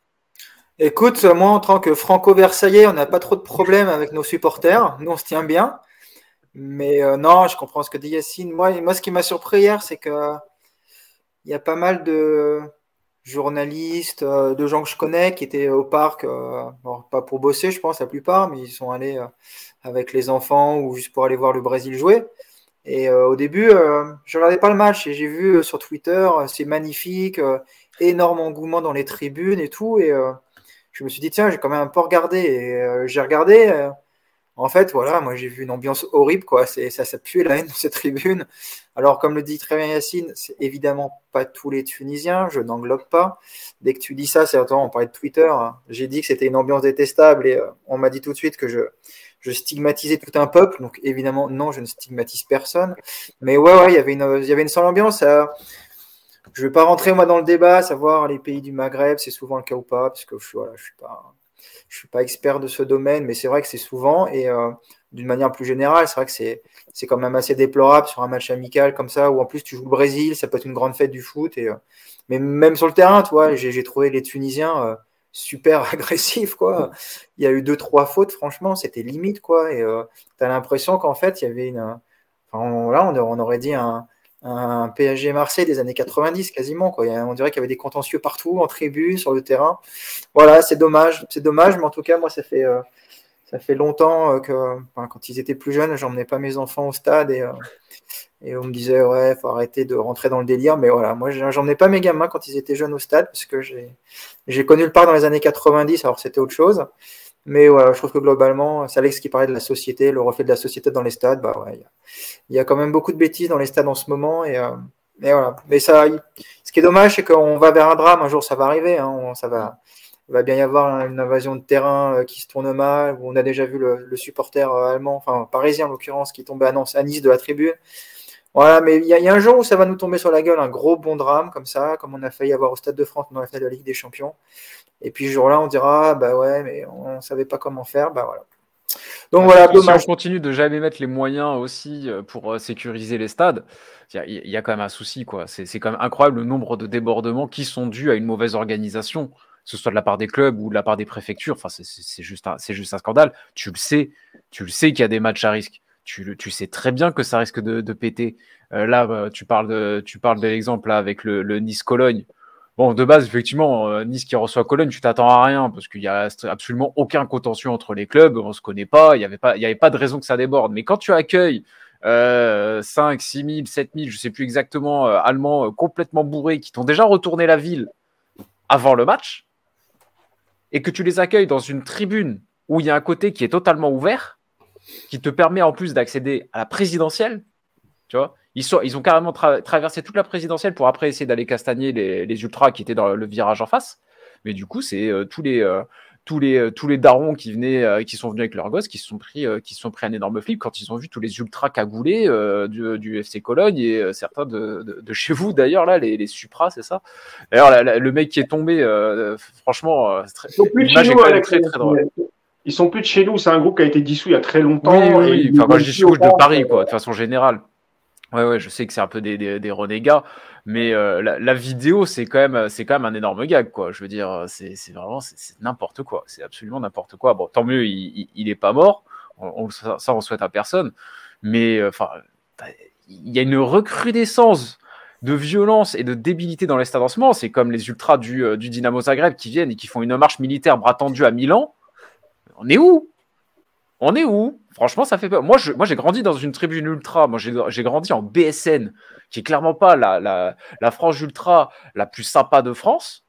Écoute, moi en tant que franco-versaillais, on n'a pas trop de problèmes avec nos supporters. Nous, on se tient bien. Mais non, je comprends ce que dit Yacine. Moi, moi ce qui m'a surpris hier, c'est que il y a pas mal de, journalistes, euh, de gens que je connais qui étaient au parc, euh, pas pour bosser, je pense, la plupart, mais ils sont allés euh, avec les enfants ou juste pour aller voir le Brésil jouer. Et au début, je regardais pas le match et j'ai vu sur Twitter, c'est magnifique, énorme engouement dans les tribunes et tout. Et je me suis dit, tiens, j'ai quand même un peu regardé. Et j'ai regardé. En fait, voilà, moi j'ai vu une ambiance horrible, quoi. C'est, ça, ça pue la haine dans cette tribune. Alors, comme le dit très bien Yacine, c'est évidemment pas tous les Tunisiens, je n'englobe pas. Dès que tu dis ça, c'est on parlait de Twitter, hein. j'ai dit que c'était une ambiance détestable et euh, on m'a dit tout de suite que je, je stigmatisais tout un peuple. Donc, évidemment, non, je ne stigmatise personne. Mais ouais, ouais, il y avait une, il y avait une seule ambiance. Je je vais pas rentrer moi dans le débat, savoir les pays du Maghreb, c'est souvent le cas ou pas, parce que voilà, je suis pas je suis pas expert de ce domaine, mais c'est vrai que c'est souvent et euh, d'une manière plus générale, c'est vrai que c'est quand même assez déplorable sur un match amical comme ça où en plus tu joues le Brésil, ça peut être une grande fête du foot et euh, mais même sur le terrain, tu vois, j'ai trouvé les Tunisiens euh, super agressifs quoi. Il y a eu deux trois fautes, franchement, c'était limite quoi et tu as l'impression qu'en fait il y avait une là on aurait dit un un PSG Marseille des années 90 quasiment. Quoi. On dirait qu'il y avait des contentieux partout, en tribune, sur le terrain. Voilà, c'est dommage. C'est dommage, mais en tout cas, moi, ça fait, euh, ça fait longtemps euh, que quand ils étaient plus jeunes, j'emmenais pas mes enfants au stade et, euh, et on me disait, ouais, faut arrêter de rentrer dans le délire. Mais voilà, moi, j'emmenais pas mes gamins quand ils étaient jeunes au stade parce que j'ai connu le parc dans les années 90, alors c'était autre chose. Mais je trouve que globalement, c'est Alex qui parlait de la société, le reflet de la société dans les stades. Bah ouais, il y, a quand même beaucoup de bêtises dans les stades en ce moment. Et, euh, voilà. Mais ça, ce qui est dommage, c'est qu'on va vers un drame. Un jour, ça va arriver. Hein, ça va, il va bien y avoir une invasion de terrain euh, qui se tourne mal. On a déjà vu le, supporter euh, allemand, enfin parisien en l'occurrence, qui tombait à, à Nice de la tribune. Voilà, mais il y, a un jour où ça va nous tomber sur la gueule, un gros bon drame comme ça, comme on a failli avoir au Stade de France dans la Ligue des Champions. Et puis ce jour-là, on dira, bah ouais, mais on ne savait pas comment faire. Bah voilà. Donc voilà, Si on continue de jamais mettre les moyens aussi euh, pour euh, sécuriser les stades, il y, a quand même un souci. quoi. C'est quand même incroyable le nombre de débordements qui sont dus à une mauvaise organisation, que ce soit de la part des clubs ou de la part des préfectures. Enfin, c'est juste, un, juste un scandale. Tu le sais, tu le sais qu'il y a des matchs à risque. Tu, tu sais très bien que ça risque de, péter. Euh, là, tu parles de, tu parles de l'exemple avec le, le Nice-Cologne. Bon, de base, effectivement, euh, Nice qui reçoit Cologne, tu t'attends à rien parce qu'il y a absolument aucun contentieux entre les clubs, on se connaît pas, il n'y avait pas, y avait pas de raison que ça déborde. Mais quand tu accueilles euh, 5, 6 000, 7 000, je sais plus exactement, euh, Allemands euh, complètement bourrés qui t'ont déjà retourné la ville avant le match et que tu les accueilles dans une tribune où il y a un côté qui est totalement ouvert, qui te permet en plus d'accéder à la présidentielle, tu vois, ils, sont, ils ont carrément traversé toute la présidentielle pour après essayer d'aller castagner les, les, ultras qui étaient dans le virage en face. Mais du coup, c'est euh, tous les euh, tous les euh, tous les darons qui venaient, qui sont venus avec leurs gosses, qui se sont pris qui sont pris un énorme flip quand ils ont vu tous les ultras cagoulés du, du, FC Cologne et certains de, de, chez vous d'ailleurs là, les, les Supras, c'est ça? D'ailleurs, le mec qui est tombé, franchement, très, drôle. Ils sont plus de chez nous, c'est un groupe qui a été dissous il y a très longtemps. Oui, oui, Enfin, quand je dis de Paris, quoi, de façon générale. Ouais, ouais, je sais que c'est un peu des, des, renégats, mais euh, la, vidéo, c'est quand même, quand même un énorme gag, quoi. Je veux dire, c'est, vraiment, n'importe quoi. C'est absolument n'importe quoi. Bon, tant mieux, il, il, est pas mort. On, ça, on souhaite à personne. Mais, euh, enfin, il y a une recrudescence de violence et de débilité dans les stades en ce moment. C'est comme les ultras du, euh, du Dynamo Zagreb qui viennent et qui font une marche militaire bras tendu à Milan. On est où? On est où? Franchement, ça fait peur. Moi, moi, j'ai grandi dans une tribune ultra. Moi, j'ai grandi en BSN, qui est clairement pas la, la, la frange ultra la plus sympa de France.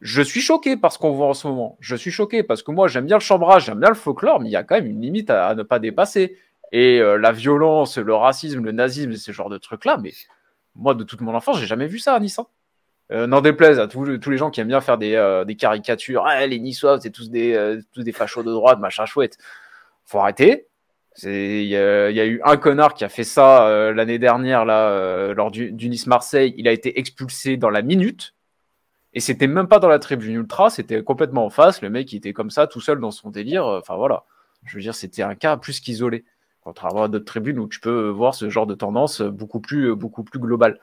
Je suis choqué par ce qu'on voit en ce moment. Je suis choqué parce que moi, j'aime bien le chambrage, j'aime bien le folklore, mais il y a quand même une limite à, ne pas dépasser. Et euh, la violence, le racisme, le nazisme, ce genre de trucs-là, mais moi, de toute mon enfance, j'ai jamais vu ça à Nice. Hein. Euh, n'en déplaise à tous, les gens qui aiment bien faire des, euh, caricatures. Les Niçois, c'est tous des, tous des fachos de droite, machin chouette. Faut arrêter. Il y, a eu un connard qui a fait ça euh, l'année dernière là, euh, lors du, Nice-Marseille. Il a été expulsé dans la minute. Et c'était même pas dans la tribune ultra, c'était complètement en face. Le mec, il était comme ça, tout seul dans son délire. Enfin voilà. Je veux dire, c'était un cas plus qu'isolé. Contrairement à d'autres tribunes où tu peux voir ce genre de tendance beaucoup plus, beaucoup plus globale.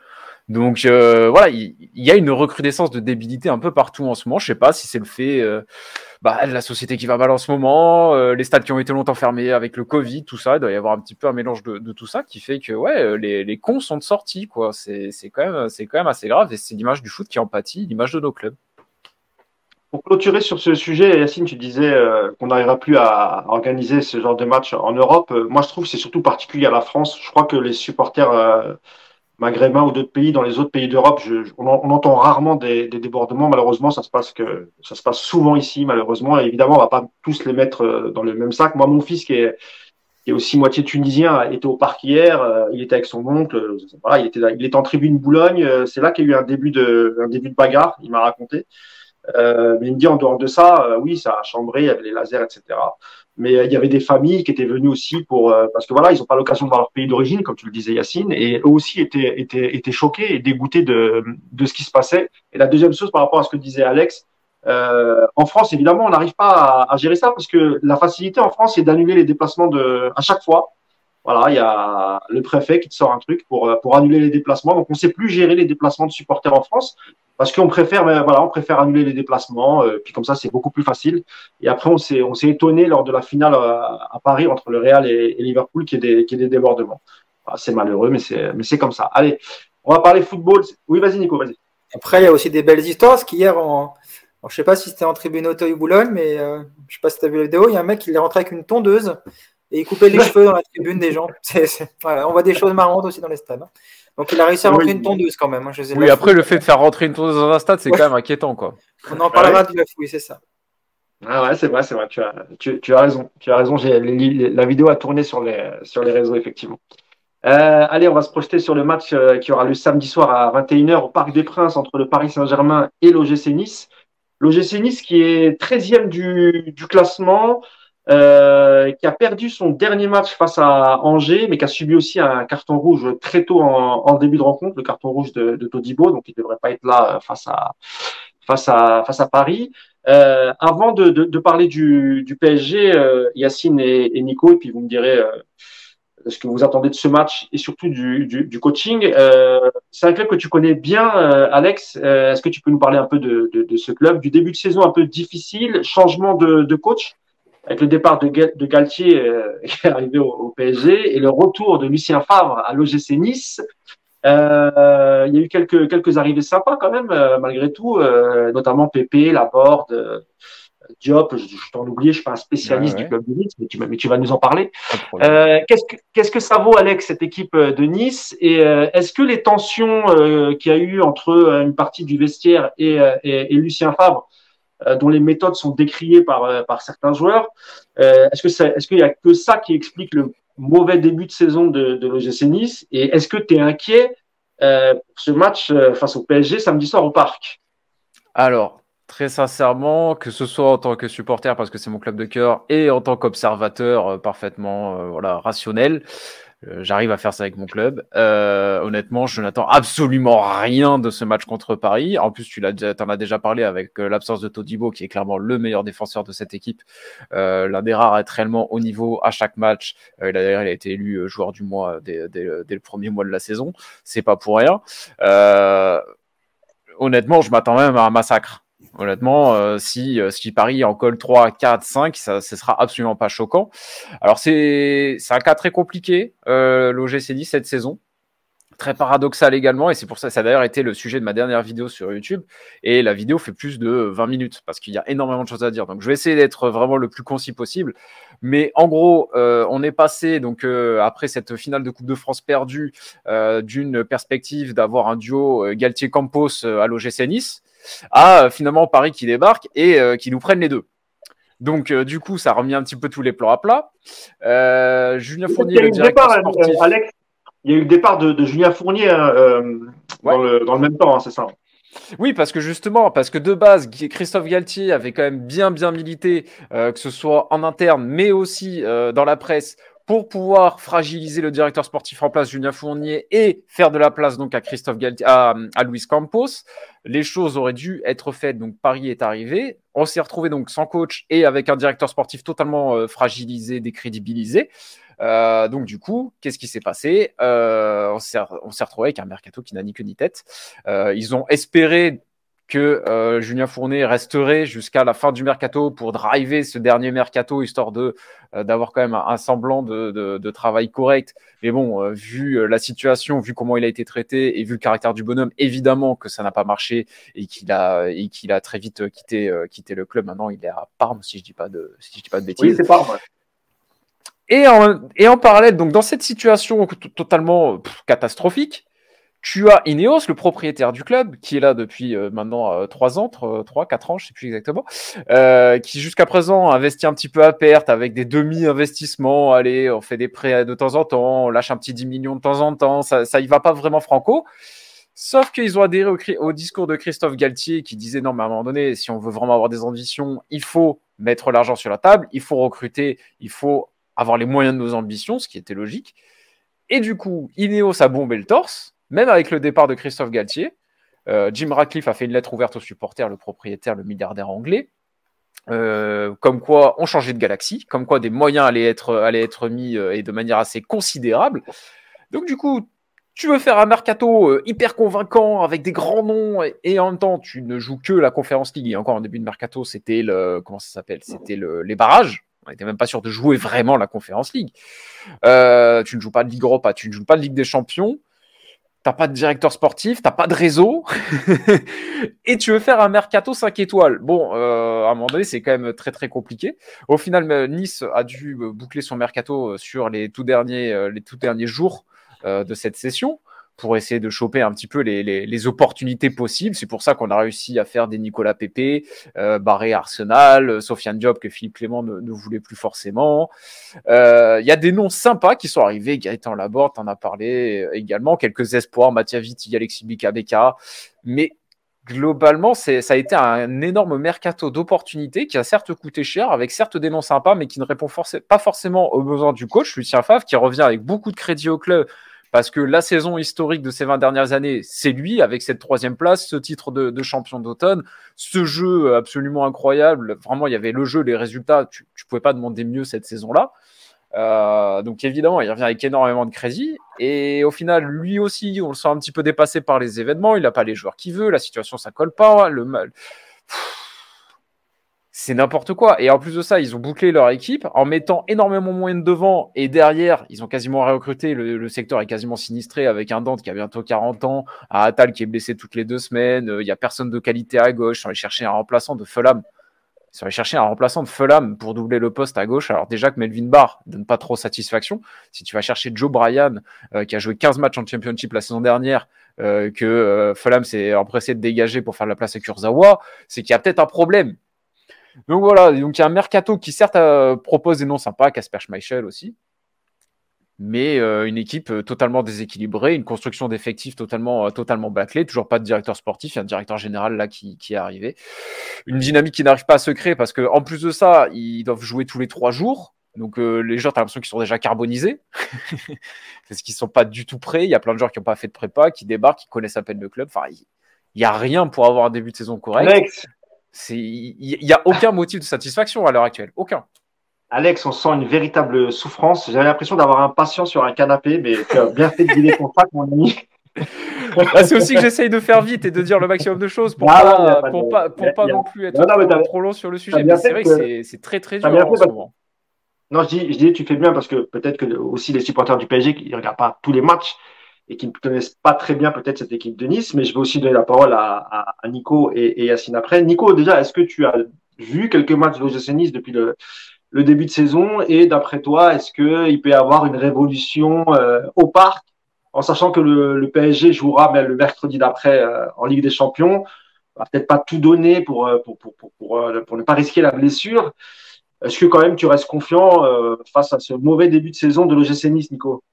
Donc euh, voilà, il, y, a une recrudescence de débilité un peu partout en ce moment. Je sais pas si c'est le fait euh, bah, la société qui va mal en ce moment, euh, les stades qui ont été longtemps fermés avec le Covid, tout ça. Il doit y avoir un petit peu un mélange de, de tout ça qui fait que ouais, les, cons sont sortis quoi. C'est quand même c'est quand même assez grave et c'est l'image du foot qui empathie, l'image de nos clubs. Pour clôturer sur ce sujet, Yacine, tu disais qu'on n'arrivera plus à organiser ce genre de match en Europe. Moi, je trouve que c'est surtout particulier à la France. Je crois que les supporters maghrébins ou d'autres pays, dans les autres pays d'Europe, on, entend rarement des, débordements. Malheureusement, ça se passe que ça se passe souvent ici, malheureusement. Et évidemment, on va pas tous les mettre euh, dans le même sac. Moi, mon fils qui est, aussi moitié tunisien était au parc hier. Euh, il était avec son oncle. Euh, il était, il en tribune Boulogne. C'est là qu'il y a eu un début de, un début de bagarre. Il m'a raconté. Euh, mais il me dit en dehors de ça, oui, ça a chambré, il y avait les lasers, etc mais euh, il y avait des familles qui étaient venues aussi pour euh, parce que voilà, ils n'ont pas l'occasion de voir leur pays d'origine, comme tu le disais Yacine, et eux aussi étaient étaient étaient choqués et dégoûtés de de ce qui se passait. Et la deuxième chose par rapport à ce que disait Alex, euh, en France évidemment, on n'arrive pas à, gérer ça parce que la facilité en France c'est d'annuler les déplacements de à chaque fois. Voilà, il y a le préfet qui te sort un truc pour pour annuler les déplacements. Donc on ne sait plus gérer les déplacements de supporters en France parce qu'on préfère, voilà, on préfère annuler les déplacements, euh, puis comme ça c'est beaucoup plus facile. Et après on s'est, on s'est étonné lors de la finale euh, à, Paris entre le Real et, Liverpool qui est des, qui est des débordements. c'est malheureux, mais c'est, mais c'est comme ça. Allez, on va parler football. Oui, vas-y Nico, vas-y. Après il y a aussi des belles histoires, parce qu'hier en, je sais pas si c'était en tribune Auteuil-Boulogne, mais euh, je sais pas si tu as vu la vidéo, il y a un mec qui est rentré avec une tondeuse et il coupait les cheveux dans la tribune des gens. voilà, on voit des choses marrantes aussi dans les stades. Hein. Donc il a réussi à rentrer une tondeuse quand même. Hein, oui, après le fait de faire rentrer une tondeuse dans un stade, c'est quand même inquiétant. Quoi. On en parlera de oui, c'est ça. Ah ouais, c'est vrai, c'est vrai, tu as, tu, tu, as raison. Tu as raison, la vidéo a tourné sur les, sur les réseaux, effectivement. Euh, allez, on va se projeter sur le match euh, qui aura le samedi soir à 21h au Parc des Princes entre le Paris Saint-Germain et l'OGC Nice. L'OGC Nice qui est 13e du, du classement, euh, qui a perdu son dernier match face à Angers, mais qui a subi aussi un carton rouge très tôt en, début de rencontre, le carton rouge de, de Todibo, donc il ne devrait pas être là face à face à face à Paris. Euh, avant de, de, de, parler du, du PSG, euh, Yacine et, Nico, et puis vous me direz euh, ce que vous attendez de ce match et surtout du, du, du coaching. Euh, c'est un club que tu connais bien, Alex. Est-ce que tu peux nous parler un peu de, de, ce club, du début de saison un peu difficile, changement de, coach? Avec le départ de, de Galtier qui est arrivé au, au, PSG et le retour de Lucien Favre à l'OGC Nice. Euh, il y a eu quelques, quelques arrivées sympas quand même, euh, malgré tout, euh, notamment Pépé, Laborde, Diop, je, je t'en oublie, je suis pas un spécialiste du club de Nice, mais tu, mais tu, vas nous en parler. qu'est-ce, que, qu'est-ce que ça vaut, Alex, cette équipe de Nice? Et est-ce que les tensions qu'il y a eu entre une partie du vestiaire et, et, et Lucien Favre, dont les méthodes sont décriées par, par certains joueurs, est-ce, que est-ce qu'il y a que ça qui explique le mauvais début de saison de, de l'OGC Nice? Et est-ce que tu es inquiet euh, pour ce match euh, face au PSG samedi soir au parc? Alors, très sincèrement, que ce soit en tant que supporter, parce que c'est mon club de cœur, et en tant qu'observateur euh, parfaitement voilà, rationnel, euh, j'arrive à faire ça avec mon club. Euh, honnêtement, je n'attends absolument rien de ce match contre Paris. En plus, tu en as déjà parlé avec euh, l'absence de Todibo, qui est clairement le meilleur défenseur de cette équipe, euh, l'un des rares à être réellement au niveau à chaque match. Euh, d'ailleurs, il a été élu joueur du mois dès, dès, dès, le premier mois de la saison. C'est pas pour rien. honnêtement, je m'attends même à un massacre. Honnêtement, euh, si, euh, si Paris en colle 3, 4, 5, ça, ce sera absolument pas choquant. Alors, c'est un cas très compliqué, euh, l'OGC 10 cette saison. Très paradoxal également, et c'est pour ça, ça a d'ailleurs été le sujet de ma dernière vidéo sur YouTube. Et la vidéo fait plus de 20 minutes parce qu'il y a énormément de choses à dire. Donc, je vais essayer d'être vraiment le plus concis possible. Mais en gros, euh, on est passé donc euh, après cette finale de Coupe de France perdue d'une perspective d'avoir un duo Galtier-Campos à l'OGC Nice à euh, finalement Paris qui débarque et euh, qui nous prennent les deux. Donc, euh, du coup, ça a remis un petit peu tous les plans à plat. Julien Fournier, le directeur sportif. Alex, il y a eu le départ de, Julien Fournier dans, le, dans, le, même temps, hein, c'est ça oui, parce que justement, parce que de base, Christophe Galtier avait quand même bien bien milité, que ce soit en interne, mais aussi dans la presse, pour pouvoir fragiliser le directeur sportif en place, Julien Fournier, et faire de la place donc à Christophe Galtier, à, Luis Campos, les choses auraient dû être faites. Donc Paris est arrivé. On s'est retrouvé donc sans coach et avec un directeur sportif totalement euh, fragilisé, décrédibilisé. Euh, donc du coup, qu'est-ce qui s'est passé? Euh, On s'est retrouvé avec un mercato qui n'a ni queue ni tête. Ils ont espéré que euh, Julien Fournet resterait jusqu'à la fin du mercato pour driver ce dernier mercato, histoire de euh, d'avoir quand même un, semblant de, de, de, travail correct. Mais bon, euh, vu euh, la situation, vu comment il a été traité et vu le caractère du bonhomme, évidemment que ça n'a pas marché et qu'il a et qu'il a très vite quitté quitté le club. Maintenant, il est à Parme, si je dis pas de si je dis pas de bêtises. Oui, c'est Parme. Et en, et en parallèle, donc dans cette situation totalement catastrophique, tu as Ineos, le propriétaire du club, qui est là depuis euh, maintenant 3 euh, ans, 3, 4 ans, je sais plus exactement, euh, qui jusqu'à présent investit un petit peu à perte avec des demi-investissements. Allez, on fait des prêts de temps en temps, on lâche un petit 10 millions de temps en temps, ça, y va pas vraiment franco. Sauf qu'ils ont adhéré au, discours de Christophe Galtier qui disait non, mais à un moment donné, si on veut vraiment avoir des ambitions, il faut mettre l'argent sur la table, il faut recruter, il faut avoir les moyens de nos ambitions, ce qui était logique. Et du coup, Ineos a bombé le torse même avec le départ de Christophe Galtier, euh, Jim Ratcliffe a fait une lettre ouverte aux supporters, le propriétaire, le milliardaire anglais, euh, comme quoi on changeait de galaxie, comme quoi des moyens allaient être, mis euh, et de manière assez considérable. Donc du coup, tu veux faire un mercato hyper convaincant avec des grands noms et, en même temps tu ne joues que la Conférence League. Et encore en début de mercato, c'était le comment ça s'appelle? C'était le, les barrages. On n'était même pas sûr de jouer vraiment la Conférence League. Tu ne joues pas de Ligue Europa, tu ne joues pas de Ligue des Champions t'as pas de directeur sportif, t'as pas de réseau, et tu veux faire un mercato 5 étoiles. Bon, euh, à un moment donné, c'est quand même très très compliqué. Au final, euh, Nice a dû euh, boucler son mercato sur les tout derniers, les tout derniers jours de cette session pour essayer de choper un petit peu les, les, opportunités possibles. C'est pour ça qu'on a réussi à faire des Nicolas Pépé, euh, Barré Arsenal, euh, Sofiane Diop que Philippe Clément ne, voulait plus forcément. Il euh, y a des noms sympas qui sont arrivés. Gaëtan Laborde en a parlé également. Quelques espoirs, Mathia Vitti, Alexis Bika Mais globalement, ça a été un énorme mercato d'opportunités qui a certes coûté cher, avec certes des noms sympas, mais qui ne répond pas forcément aux besoins du coach, Lucien Favre, qui revient avec beaucoup de crédit au club, parce que la saison historique de ces 20 dernières années, c'est lui, avec cette troisième place, ce titre de, champion d'automne, ce jeu absolument incroyable. Vraiment, il y avait le jeu, les résultats, tu ne pouvais pas demander mieux cette saison-là. Euh, donc évidemment, il revient avec énormément de crédit. Et au final, lui aussi, on le sent un petit peu dépassé par les événements. Il n'a pas les joueurs qu'il veut. La situation, ça colle pas. Le mal c'est n'importe quoi. Et en plus de ça, ils ont bouclé leur équipe en mettant énormément moins de devant et derrière, ils ont quasiment recruté. Le, secteur est quasiment sinistré avec un Dante qui a bientôt 40 ans, un Atal qui est blessé toutes les deux semaines. Euh, il n'y a personne de qualité à gauche. Sont allés chercher un remplaçant de Fulham. Ils sont allés chercher un remplaçant de Fulham pour doubler le poste à gauche. Alors déjà que Melvin Barr donne pas trop satisfaction. Si tu vas chercher Joe Bryan, euh, qui a joué 15 matchs en Championship la saison dernière, euh, que Fulham s'est empressé de dégager pour faire la place à Kurzawa, c'est qu'il y a peut-être un problème. Donc voilà, donc il y a un mercato qui certes euh, propose des noms sympas, Casper Schmeichel aussi, mais euh, une équipe euh, totalement déséquilibrée, une construction d'effectifs totalement, bâclée, toujours pas de directeur sportif, il y a un directeur général là qui, est arrivé. Une dynamique qui n'arrive pas à se créer parce qu'en plus de ça, ils doivent jouer tous les trois jours. Donc les joueurs, tu as l'impression qu'ils sont déjà carbonisés, parce qu'ils sont pas du tout prêts. Il y a plein de joueurs qui n'ont pas fait de prépa, qui débarquent, qui connaissent à peine le club. Enfin, il n'y a rien pour avoir un début de saison correct. Il n'y a aucun motif de satisfaction à l'heure actuelle. Aucun. Alex, on sent une véritable souffrance. J'avais l'impression d'avoir un patient sur un canapé, mais tu as bien fait de guider ton sac, mon ami. Bah, c'est aussi que j'essaye de faire vite et de dire le maximum de choses pour ah, pas, pour pas, pour pas non plus être trop, long sur le sujet. Mais c'est vrai que, c'est très très dur en ce moment. Non, je dis, je dis, tu fais bien parce que peut-être que aussi les supporters du PSG qui ne regardent pas tous les matchs, et qui ne connaissent pas très bien peut-être cette équipe de Nice, mais je vais aussi donner la parole à, à, Nico et, et, Yacine après. Nico, déjà, est-ce que tu as vu quelques matchs de l'OGC Nice depuis le, le, début de saison? Et d'après toi, est-ce qu'il peut y avoir une révolution euh, au parc en sachant que le, le PSG jouera mais le mercredi d'après euh, en Ligue des Champions? Va peut-être pas tout donner pour, euh, pour, pour, pour, pour, ne pas risquer la blessure. Est-ce que quand même tu restes confiant face à ce mauvais début de saison de l'OGC Nice, Nico?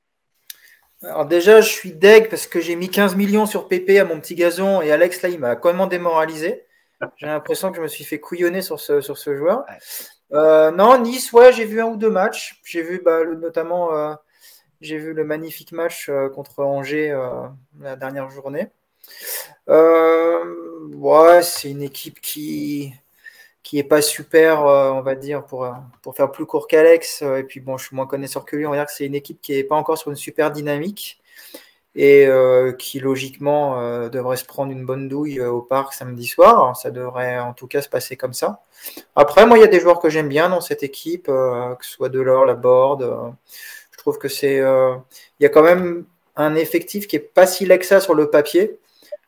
Alors déjà, je suis deg parce que j'ai mis 15 millions sur PP à mon petit gazon et Alex, là, il m'a complètement démoralisé. J'ai l'impression que je me suis fait couillonner sur ce, sur ce joueur. Euh, non, Nice, ouais, j'ai vu un ou deux matchs. J'ai vu bah, notamment euh, j'ai vu le magnifique match euh, contre Angers la dernière journée. ouais, c'est une équipe qui, qui est pas super, euh, on va dire, pour, euh, pour faire plus court qu'Alex. Euh, et puis bon, je suis moins connaisseur que lui. On va dire que c'est une équipe qui est pas encore sur une super dynamique et qui logiquement devrait se prendre une bonne douille au parc samedi soir. Ça devrait en tout cas se passer comme ça. Après, moi, il y a des joueurs que j'aime bien dans cette équipe, que ce soit Delors, Laborde. je trouve que c'est, il y a quand même un effectif qui est pas si laid que ça sur le papier.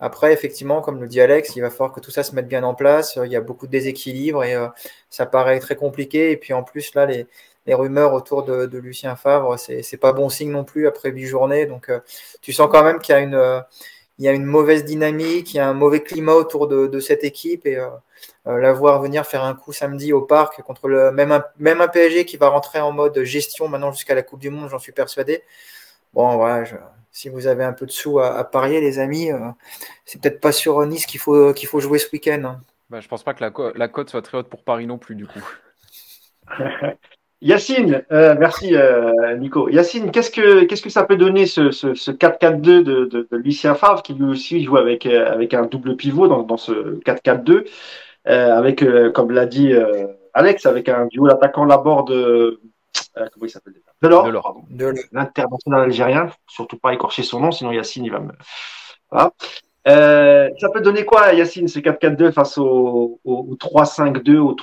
Après, effectivement, comme le dit Alex, il va falloir que tout ça se mette bien en place. Il y a beaucoup de déséquilibres et euh, ça paraît très compliqué. Et puis en plus, là, les, rumeurs autour de, Lucien Favre, c'est pas bon signe non plus après huit journées. Donc euh, tu sens quand même qu'il y a une, euh, mauvaise dynamique, il y a un mauvais climat autour de, cette équipe. Et la voir venir faire un coup samedi au parc contre le même un, même un PSG qui va rentrer en mode gestion maintenant jusqu'à la Coupe du Monde, j'en suis persuadé. Bon, voilà, si vous avez un peu de sous à, parier, les amis, euh, c'est peut-être pas sur Nice qu'il faut, qu'il faut jouer ce week-end. Hein. Bah, je pense pas que la, la cote soit très haute pour Paris non plus, du coup. Yacine, euh, merci euh, Nico. Yacine, qu'est-ce que qu'est-ce que ça peut donner ce, ce, 4-4-2 de, de, Lucien Favre qui lui aussi joue avec avec un double pivot dans, dans ce 4-4-2 avec comme l'a dit Alex avec un duo d'attaquants Laborde comment il s'appelle Delors, Delors. l'international algérien, surtout pas écorcher son nom, sinon Yacine, il va me. Voilà. Euh, ça peut donner quoi, Yacine, ce 4-4-2 face au, 3-5-2, au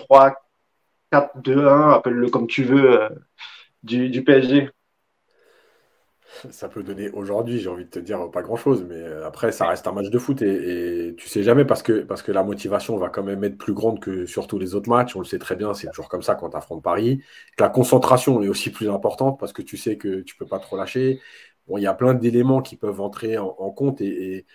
3-4-2-1, appelle-le comme tu veux, euh, du, du PSG ça peut donner aujourd'hui, j'ai envie de te dire, pas grand-chose. Mais euh, après, ça reste un match de foot et, tu sais jamais parce que, parce que la motivation va quand même être plus grande que sur tous les autres matchs. On le sait très bien, c'est toujours comme ça quand tu affrontes Paris. Que la concentration est aussi plus importante parce que tu sais que tu peux pas trop lâcher. Bon, il y a plein d'éléments qui peuvent entrer en, compte et,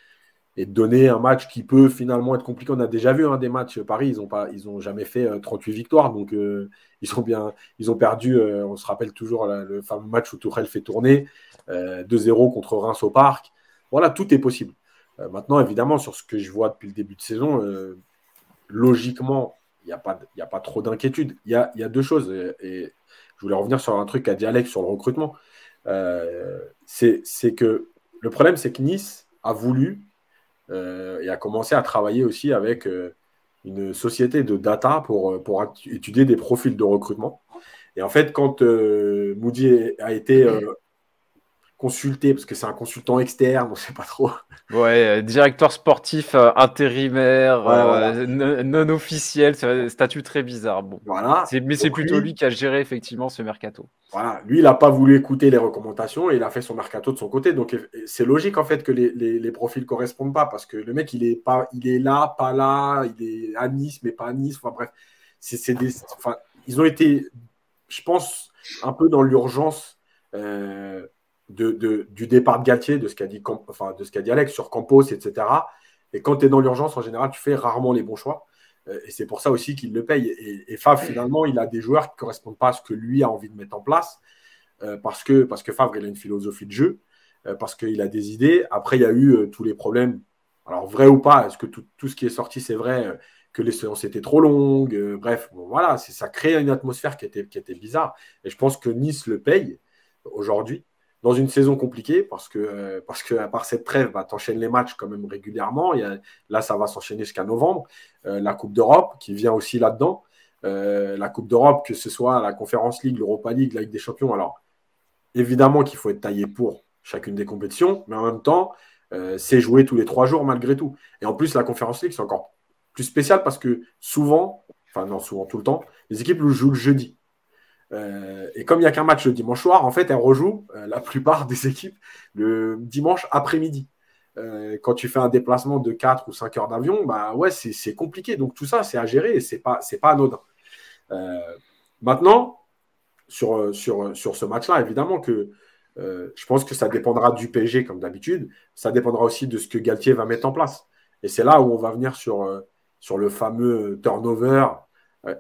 et, donner un match qui peut finalement être compliqué. On a déjà vu un hein, des matchs Paris, ils n'ont pas, ils ont jamais fait 38 euh, victoires, donc euh, ils ont bien, ils ont perdu. on se rappelle toujours le fameux match où Tourelle fait tourner. 2-0 euh, contre Reims au Parc. Voilà, tout est possible. Euh, maintenant, évidemment, sur ce que je vois depuis le début de saison, euh, logiquement, il n'y a, pas, a pas trop d'inquiétude. Il y a, deux choses. Et, je voulais revenir sur un truc qu'a dit sur le recrutement. c'est que le problème, c'est que Nice a voulu et a commencé à travailler aussi avec une société de data pour, pour étudier des profils de recrutement. Et en fait, quand Moody a été consulter, parce que c'est un consultant externe, on ne sait pas trop. Ouais, euh, directeur sportif euh, intérimaire, euh, non, officiel, c'est un statut très bizarre. Bon. Voilà. Mais c'est plutôt lui, qui a géré effectivement ce mercato. Voilà, lui, il n'a pas voulu écouter les recommandations et il a fait son mercato de son côté. Donc c'est logique en fait que les, les, profils ne correspondent pas parce que le mec, il est, pas, il est là, pas là, il est à Nice, mais pas à Nice. Enfin bref, c'est des, enfin, ils ont été, je pense, un peu dans l'urgence de, du départ de Galtier, de ce qu'a dit, enfin, de ce qu'a dit Alex sur Campos, etc. Et quand tu es dans l'urgence, en général, tu fais rarement les bons choix. Euh, et c'est pour ça aussi qu'il le paye. Et, et, Favre, finalement, il a des joueurs qui ne correspondent pas à ce que lui a envie de mettre en place. Euh, parce, que, parce que Favre, il a une philosophie de jeu, euh, parce qu'il a des idées. Après, il y a eu tous les problèmes. Alors, vrai ou pas, est-ce que tout, ce qui est sorti, c'est vrai que les séances étaient trop longues Bref, bon, voilà, ça crée une atmosphère qui était, qui était bizarre. Et je pense que Nice le paye aujourd'hui dans une saison compliquée parce que, euh, parce que à part cette trêve, bah, tu enchaînes les matchs quand même régulièrement. Là, ça va s'enchaîner jusqu'à novembre. Euh, la Coupe d'Europe qui vient aussi là-dedans. Euh, la Coupe d'Europe, que ce soit la Conférence League, l'Europa League, la Ligue des Champions. Alors, évidemment qu'il faut être taillé pour chacune des compétitions, mais en même temps, c'est joué tous les trois jours malgré tout. Et en plus, la Conférence League, c'est encore plus spécial parce que souvent, enfin non, souvent tout le temps, les équipes jouent le jeudi. Euh, et comme il n'y a qu'un match le dimanche soir, en fait, elle rejoue euh, la plupart des équipes le dimanche après-midi. Euh, quand tu fais un déplacement de 4 ou 5 heures d'avion, bah ouais, c'est compliqué. Donc tout ça, c'est à gérer et c'est pas, pas anodin. maintenant, sur, sur, sur ce match-là, évidemment que je pense que ça dépendra du PSG comme d'habitude. Ça dépendra aussi de ce que Galtier va mettre en place. Et c'est là où on va venir sur, sur le fameux turnover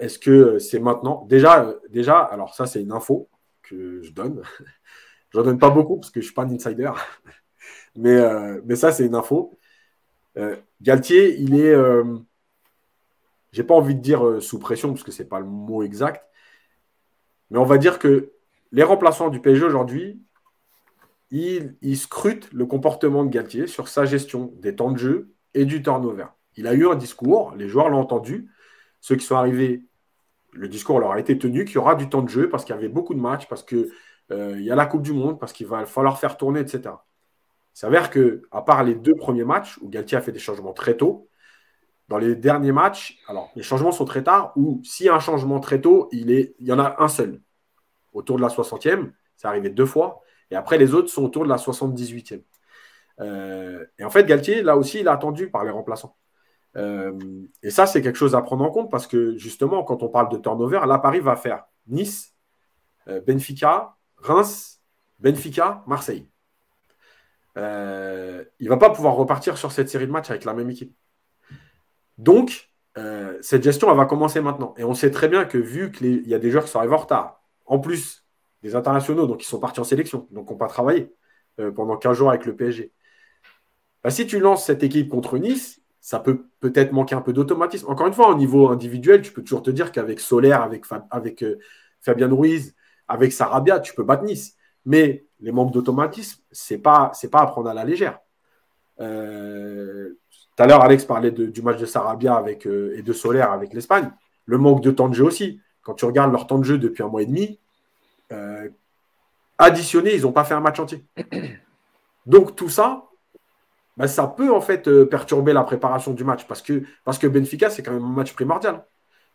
est-ce que c'est maintenant? Déjà, euh, déjà, alors ça c'est une info que je donne. je n'en donne pas beaucoup parce que je suis pas un insider. mais, euh, mais ça c'est une info. Galtier, il est, j'ai pas envie de dire sous pression parce que ce n'est pas le mot exact, mais on va dire que les remplaçants du PSG aujourd'hui, ils, ils scrutent le comportement de Galtier sur sa gestion des temps de jeu et du turnover. Il a eu un discours, les joueurs l'ont entendu, ceux qui sont arrivés, le discours leur a été tenu qu'il y aura du temps de jeu parce qu'il y avait beaucoup de matchs, parce qu'il euh, y a la Coupe du Monde, parce qu'il va falloir faire tourner, etc. Il s'avère que, à part les deux premiers matchs où Galtier a fait des changements très tôt, dans les derniers matchs, alors les changements sont très tard, ou s'il y a un changement très tôt, il, y en a un seul. Autour de la 60e, c'est arrivé deux fois, et après les autres sont autour de la 78e. Euh, et en fait, Galtier, là aussi, il a attendu par les remplaçants. Euh, et ça, c'est quelque chose à prendre en compte parce que justement, quand on parle de turnover, là, Paris va faire Nice, euh, Benfica, Reims, Benfica, Marseille. Euh, il ne va pas pouvoir repartir sur cette série de matchs avec la même équipe. Donc, cette gestion, elle va commencer maintenant. Et on sait très bien que vu qu'il y a des joueurs qui sont arrivés en retard, en plus des internationaux, donc ils sont partis en sélection, donc on pas travaillé pendant 15 jours avec le PSG. Bah, si tu lances cette équipe contre Nice, ça peut peut-être manquer un peu d'automatisme. Encore une fois, au niveau individuel, tu peux toujours te dire qu'avec Solaire, avec, euh, Fabien Ruiz, avec Sarabia, tu peux battre Nice. Mais les manques d'automatisme, ce n'est pas, pas à prendre à la légère. Euh, tout à l'heure, Alex parlait du match de Sarabia avec, euh, et de Solaire avec l'Espagne. Le manque de temps de jeu aussi. Quand tu regardes leur temps de jeu depuis un mois et demi, additionné, ils n'ont pas fait un match entier. Donc tout ça, bah, ça peut en fait euh, perturber la préparation du match parce que, parce que Benfica, c'est quand même un match primordial.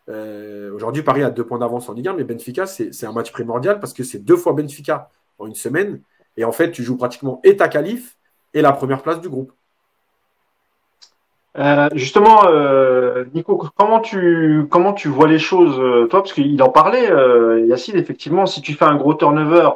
Euh, aujourd'hui, Paris a deux points d'avance en Ligue 1, mais Benfica, c'est un match primordial parce que c'est deux fois Benfica en une semaine. Et en fait, tu joues pratiquement et ta qualif et la première place du groupe. Euh, justement, Nico, comment tu, comment tu vois les choses, toi? Parce qu'il en parlait, Yacine, effectivement, si tu fais un gros turnover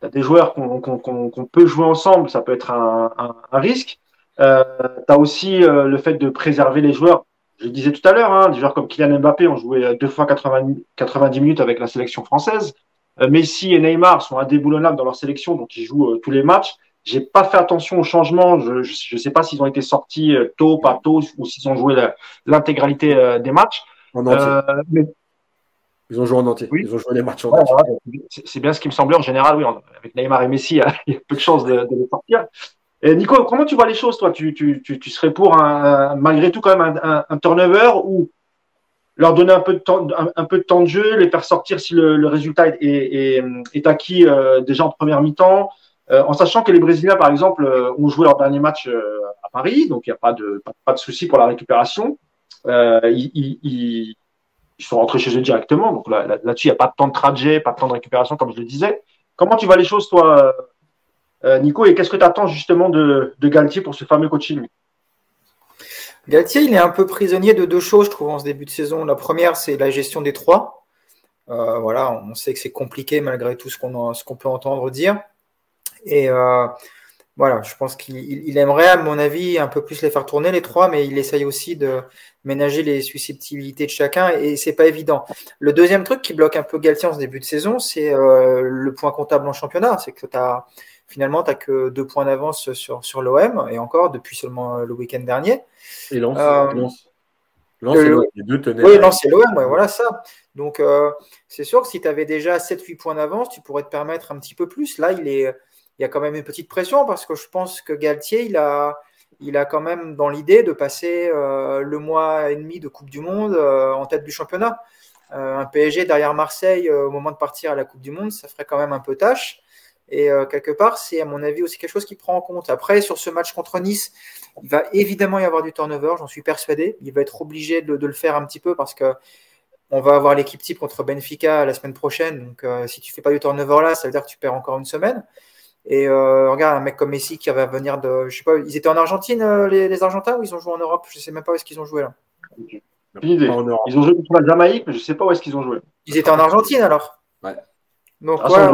tu as des joueurs qu'on peut jouer ensemble, ça peut être un, risque. Euh, tu as aussi euh, le fait de préserver les joueurs. Je le disais tout à l'heure, hein, des joueurs comme Kylian Mbappé ont joué deux fois 90, 90 minutes avec la sélection française. Euh, Messi et Neymar sont indéboulonnables dans leur sélection, donc ils jouent tous les matchs. J'ai pas fait attention aux changements. Je ne sais pas s'ils ont été sortis tôt, pas tôt, ou s'ils ont joué l'intégralité des matchs. En entier. mais Ils ont joué en entier. Ils ont joué les matchs en entier. c'est bien ce qui me semblait en général, oui. Avec Neymar et Messi, il y a peu de chances de, de les sortir. Et Nico, comment tu vois les choses, toi? Tu, tu, tu, serais pour, un, malgré tout, quand même un, turnover ou leur donner un peu, de temps, un, peu de temps de jeu, les faire sortir si le, résultat est, est, est acquis euh, déjà en première mi-temps, euh, en sachant que les Brésiliens, par exemple, euh, ont joué leur dernier match à Paris, donc il n'y a pas de, pas, de souci pour la récupération. Ils, ils, ils, sont rentrés chez eux directement, donc là-dessus, il n'y a pas de temps de trajet, pas de temps de récupération, comme je le disais. Comment tu vois les choses, toi, euh, Nico, et qu'est-ce que tu attends justement de, Galtier pour ce fameux coaching Galtier, il est un peu prisonnier de deux choses, je trouve, en ce début de saison. La première, c'est la gestion des trois. Euh, voilà, on sait que c'est compliqué malgré tout ce qu'on peut entendre dire. Et euh, voilà, je pense qu'il aimerait, à mon avis, un peu plus les faire tourner les trois, mais il essaye aussi de ménager les susceptibilités de chacun et c'est pas évident. Le deuxième truc qui bloque un peu Galtier en ce début de saison, c'est le point comptable en championnat. C'est que as finalement, tu n'as que deux points d'avance sur, sur l'OM, et encore depuis seulement le week-end dernier. Et Lens, euh, Lens, les deux tenaient. Oui, Lens et l'OM, voilà ça. Donc, euh, c'est sûr que si tu avais déjà 7-8 points d'avance, tu pourrais te permettre un petit peu plus. Là, il, est, il y a quand même une petite pression parce que je pense que Galtier, il a, quand même dans l'idée de passer euh, le mois et demi de Coupe du Monde en tête du championnat. un PSG derrière Marseille au moment de partir à la Coupe du Monde, ça ferait quand même un peu tâche. Et euh, quelque part, c'est à mon avis aussi quelque chose qui prend en compte. Après, sur ce match contre Nice, il va évidemment y avoir du turnover, j'en suis persuadé. Il va être obligé de, le faire un petit peu parce que on va avoir l'équipe type contre Benfica la semaine prochaine. Donc, euh, si tu fais pas du turnover là, ça veut dire que tu perds encore une semaine. Et euh, regarde, un mec comme Messi qui va venir de. Je sais pas, ils étaient en Argentine, les, Argentins, ou ils ont joué en Europe? Je sais même pas où est-ce qu'ils ont joué là. Ils ont joué contre la Jamaïque, mais je sais pas où est-ce qu'ils ont joué. Ils étaient en Argentine alors? Ouais. Donc, ah,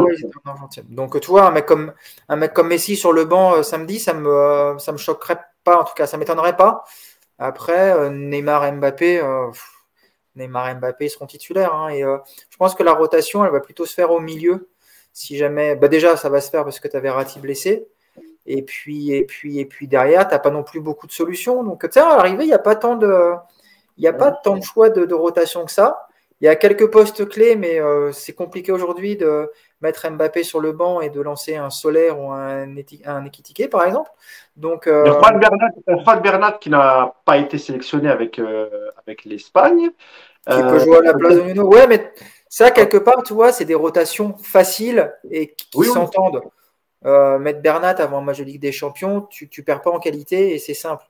Donc, tu vois, un mec comme, un mec comme Messi sur le banc euh, samedi, ça me, euh, ça me choquerait pas, en tout cas, ça m'étonnerait pas. Après, euh, Neymar et Mbappé, Neymar et Mbappé seront titulaires. Hein, et je pense que la rotation, elle va plutôt se faire au milieu. Si jamais, bah déjà, ça va se faire parce que tu avais Rati blessé. Et puis, et puis, et puis derrière, tu n'as pas non plus beaucoup de solutions. Donc, tu sais, à l'arrivée, il n'y a pas tant de, il y a pas tant de choix de rotation que ça. Il y a quelques postes clés, mais euh, c'est compliqué aujourd'hui de mettre Mbappé sur le banc et de lancer un Solaire ou un, un Ekitike, par exemple. Donc, euh... Juan, Bernat, Bernat, qui n'a pas été sélectionné avec, euh, avec l'Espagne. Qui peut jouer à la place de Nuno. Ouais, mais ça, quelque part, tu vois, c'est des rotations faciles et qui s'entendent. Euh, mettre Bernat avant un match de Ligue des Champions, tu ne perds pas en qualité et c'est simple.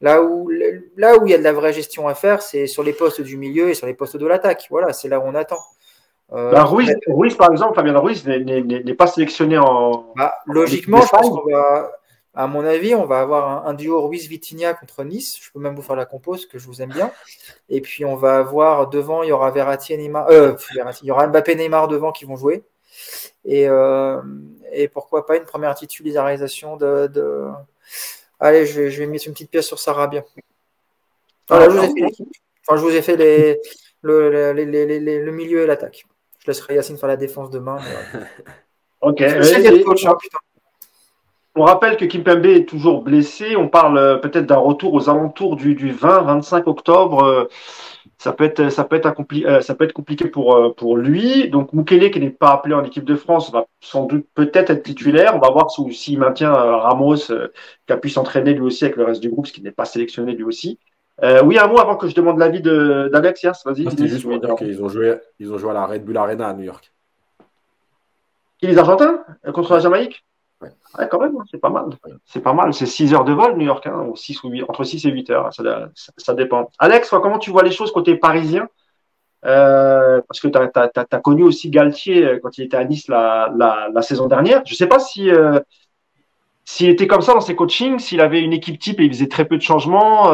Là où, là où il y a de la vraie gestion à faire, c'est sur les postes du milieu et sur les postes de l'attaque. Voilà, c'est là où on attend. Euh, bah, Ruiz, par exemple, Fabien Ruiz n'est pas sélectionné en. Bah, logiquement, je pense qu'on va, à mon avis, on va avoir un, duo Ruiz-Vitinha contre Nice. Je peux même vous faire la compose, que je vous aime bien. Et puis, on va avoir devant, il y aura Verratti et Neymar. Euh, il y aura Mbappé et Neymar devant qui vont jouer. Et, euh, et pourquoi pas une première titularisation de, de Allez, je vais, je vais mettre une petite pièce sur Sarabia. Voilà, je, vous ai fait enfin, je vous ai fait les, le, les, les, le, milieu et l'attaque. Je laisserai Yacine faire la défense demain. ok. On rappelle que Kimpembe est toujours blessé. On parle euh, peut-être d'un retour aux alentours du, du 20-25 octobre. Euh, ça peut être, ça peut être, euh, ça peut être compliqué pour, pour lui. Donc Mukele, qui n'est pas appelé en équipe de France, va sans doute peut-être être titulaire. On va voir s'il maintient Ramos, qui a pu s'entraîner lui aussi avec le reste du groupe, ce qui n'est pas sélectionné lui aussi. oui, un mot avant que je demande l'avis d'Alex. Vas-y. Ah, ils ont joué, ils ont joué à la Red Bull Arena à New York. Qui les Argentins? Contre la Jamaïque? Ouais. quand même, hein, c'est pas mal. C'est pas mal. C'est 6 heures de vol, New York, hein, ou 6 ou 8, entre 6 et 8 heures. Ça, ça, dépend. Alex, comment tu vois les choses côté parisien? Euh, Parce que tu as, connu aussi Galtier euh, quand il était à Nice la, la, saison dernière. Je sais pas si. Euh, s'il était comme ça dans ses coachings, s'il avait une équipe type et il faisait très peu de changements,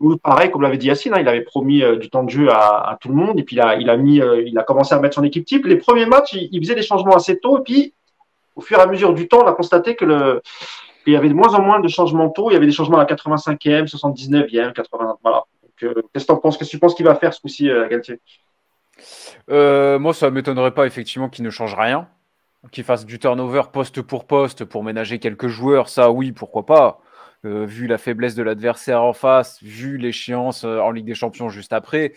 ou pareil, comme l'avait dit Yacine, hein, il avait promis du temps de jeu à, à, tout le monde et puis il a, il a mis, il a commencé à mettre son équipe type. Les premiers matchs, il, il, faisait des changements assez tôt et puis au fur et à mesure du temps, on a constaté que qu'il y avait de moins en moins de changements tôt. Il y avait des changements à la 85e, 79e, 80. Voilà. Euh, qu'est-ce que tu penses? Qu'est-ce que tu penses qu'il va faire ce coup-ci, euh, Galtier? Euh, Moi, ça ne m'étonnerait pas effectivement qu'il ne change rien. Qu'il fasse du turnover poste pour poste pour ménager quelques joueurs, ça oui, pourquoi pas. vu la faiblesse de l'adversaire en face, vu l'échéance en Ligue des Champions juste après,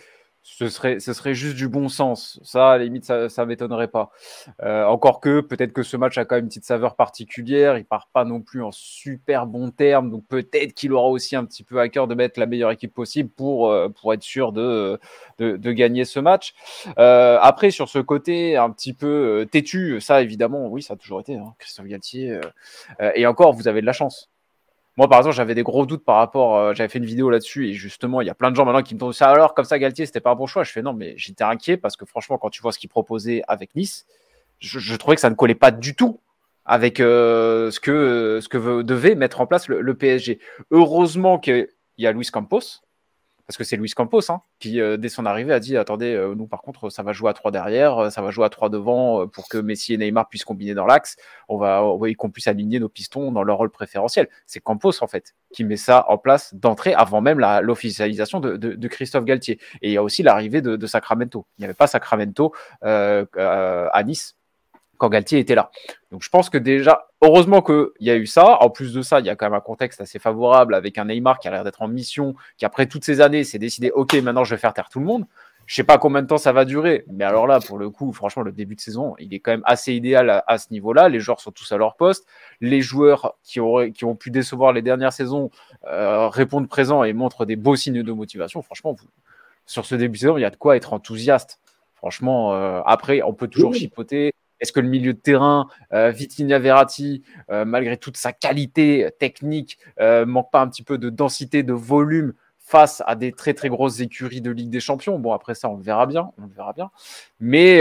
ce serait, ce serait juste du bon sens. Ça, à la limite, ça ne m'étonnerait pas. Euh, encore que, peut-être que ce match a quand même une petite saveur particulière. Il part pas non plus en super bon terme. Donc, peut-être qu'il aura aussi un petit peu à cœur de mettre la meilleure équipe possible pour, euh, pour être sûr de, de, gagner ce match. Euh, après, sur ce côté un petit peu têtu, ça, évidemment, oui, ça a toujours été. Hein, Christophe Galtier. et encore, vous avez de la chance. Moi, par exemple, j'avais des gros doutes par rapport. Euh, j'avais fait une vidéo là-dessus et justement, il y a plein de gens maintenant qui me disent ça. Alors, comme ça, Galtier, c'était pas un bon choix. Je fais non, mais j'étais inquiet parce que franchement, quand tu vois ce qu'il proposait avec Nice, je, trouvais que ça ne collait pas du tout avec euh, ce que, ce que devait mettre en place le, le PSG. Heureusement qu'il y a Luis Campos parce que c'est Luis Campos hein, qui, euh, dès son arrivée, a dit attendez, euh, nous par contre, ça va jouer à 3 derrière, euh, ça va jouer à 3 devant pour que Messi et Neymar puissent combiner dans l'axe. On va, qu'on puisse aligner nos pistons dans leur rôle préférentiel. C'est Campos en fait qui met ça en place d'entrée avant même l'officialisation de, de, Christophe Galtier. Et il y a aussi l'arrivée de, de, Sacramento. Il n'y avait pas Sacramento à Nice quand Galtier était là. Donc je pense que déjà, heureusement qu'il y a eu ça. En plus de ça, il y a quand même un contexte assez favorable avec un Neymar qui a l'air d'être en mission, qui après toutes ces années s'est décidé, ok, maintenant je vais faire taire tout le monde. Je sais pas combien de temps ça va durer, mais alors là, pour le coup, franchement, le début de saison, il est quand même assez idéal à, ce niveau-là. Les joueurs sont tous à leur poste. Les joueurs qui, auraient, qui ont pu décevoir les dernières saisons euh, répondent présents et montrent des beaux signes de motivation. Franchement, sur ce début de saison, il y a de quoi être enthousiaste. Franchement, euh, après, on peut toujours chipoter. Est-ce que le milieu de terrain, euh, Vitinha Verratti, euh, malgré toute sa qualité technique, euh, manque pas un petit peu de densité, de volume face à des très très grosses écuries de Ligue des Champions? Bon, après ça, on le verra bien, on le verra bien. Mais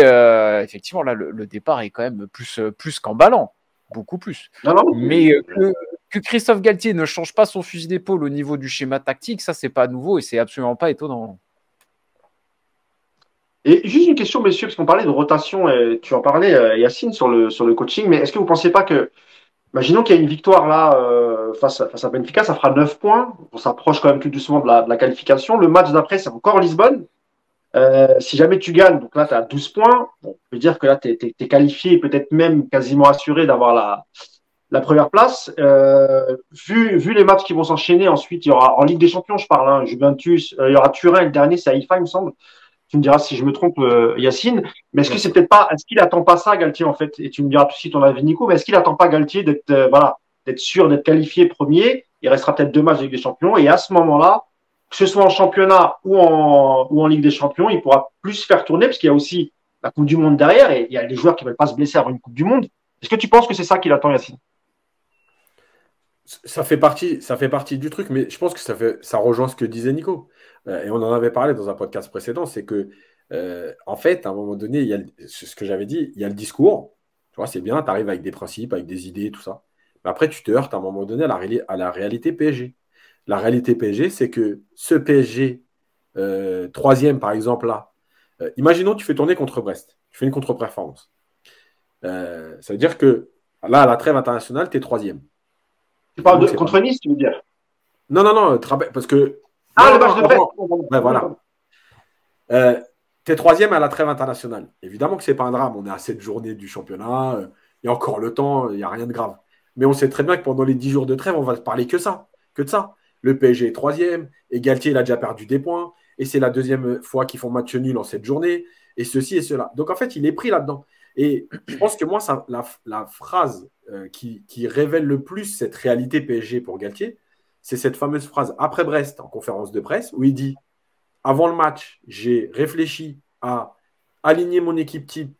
effectivement, là, le, départ est quand même plus plus qu'emballant, beaucoup plus. Mais que, que, Christophe Galtier ne change pas son fusil d'épaule au niveau du schéma tactique, ça c'est pas nouveau et c'est absolument pas étonnant. Et juste une question, messieurs, parce qu'on parlait de rotation, et tu en parlais, euh, Yacine, sur le, sur le coaching, mais est-ce que vous ne pensez pas que, imaginons qu'il y a une victoire là euh, face, à, face à Benfica, ça fera 9 points, on s'approche quand même tout doucement de la, qualification. Le match d'après, c'est encore Lisbonne. Euh, si jamais tu gagnes, donc là, tu as 12 points, on peut dire que là, tu es, qualifié et peut-être même quasiment assuré d'avoir la, la première place. Vu, vu les matchs qui vont s'enchaîner, ensuite, il y aura en Ligue des Champions, je parle, hein, Juventus, il y aura Turin, le dernier, c'est Haïfa, il me semble. Tu me diras si je me trompe, euh, Yacine. Mais est-ce que c'est peut-être pas, est-ce qu'il attend pas ça, Galtier, en fait? Et tu me diras aussi ton avis, Nico. Mais est-ce qu'il attend pas Galtier d'être, euh, voilà, d'être sûr d'être qualifié premier? Il restera peut-être deux matchs avec des champions. Et à ce moment-là, que ce soit en championnat ou en, ou en Ligue des Champions, il pourra plus faire tourner parce qu'il y a aussi la Coupe du Monde derrière et il y a des joueurs qui veulent pas se blesser avant une Coupe du Monde. Est-ce que tu penses que c'est ça qu'il attend, Yacine? Ça fait, partie, ça fait partie du truc, mais je pense que ça, fait, ça rejoint ce que disait Nico. Euh, et on en avait parlé dans un podcast précédent, c'est que, euh, en fait, à un moment donné, il y a ce que j'avais dit, il y a le discours. Tu vois, c'est bien, tu arrives avec des principes, avec des idées, tout ça. Mais après, tu te heurtes à un moment donné à la, à la réalité PSG. La réalité PSG, c'est que ce PSG, euh, troisième par exemple, là, imaginons tu fais tourner contre Brest, tu fais une contre-performance. ça veut dire que là, à la trêve internationale, tu es troisième. Tu parles de contre Nice, tu veux dire? Non, non, non, parce que. Ah, le match de voilà. Euh, T'es troisième à la trêve internationale. Évidemment que c'est pas un drame. On est à cette journée du championnat. Il y a encore le temps. Il n'y a rien de grave. Mais on sait très bien que pendant les dix jours de trêve, on va parler que ça. Que de ça. Le PSG est troisième. Et Galtier, il a déjà perdu des points. Et c'est la deuxième fois qu'ils font match nul en cette journée. Et ceci et cela. Donc en fait, il est pris là-dedans. Et je pense que moi, ça, la, phrase euh, qui, révèle le plus cette réalité PSG pour Galtier, c'est cette fameuse phrase après Brest en conférence de presse où il dit Avant le match, j'ai réfléchi à aligner mon équipe type,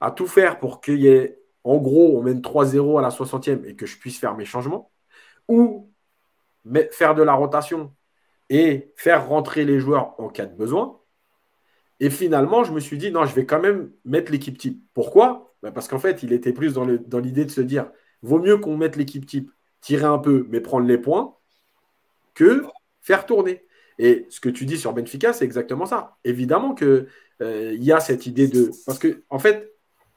à tout faire pour qu'il y ait, en gros, on mène 3-0 à la 60e et que je puisse faire mes changements, ou faire de la rotation et faire rentrer les joueurs en cas de besoin. Et finalement, je me suis dit, non, je vais quand même mettre l'équipe type. Pourquoi? Bah, Parce qu'en fait, il était plus dans l'idée de se dire, vaut mieux qu'on mette l'équipe type, tirer un peu, mais prendre les points, que faire tourner. Et ce que tu dis sur Benfica, c'est exactement ça. Évidemment qu'il euh, y a cette idée de... Parce que, en fait,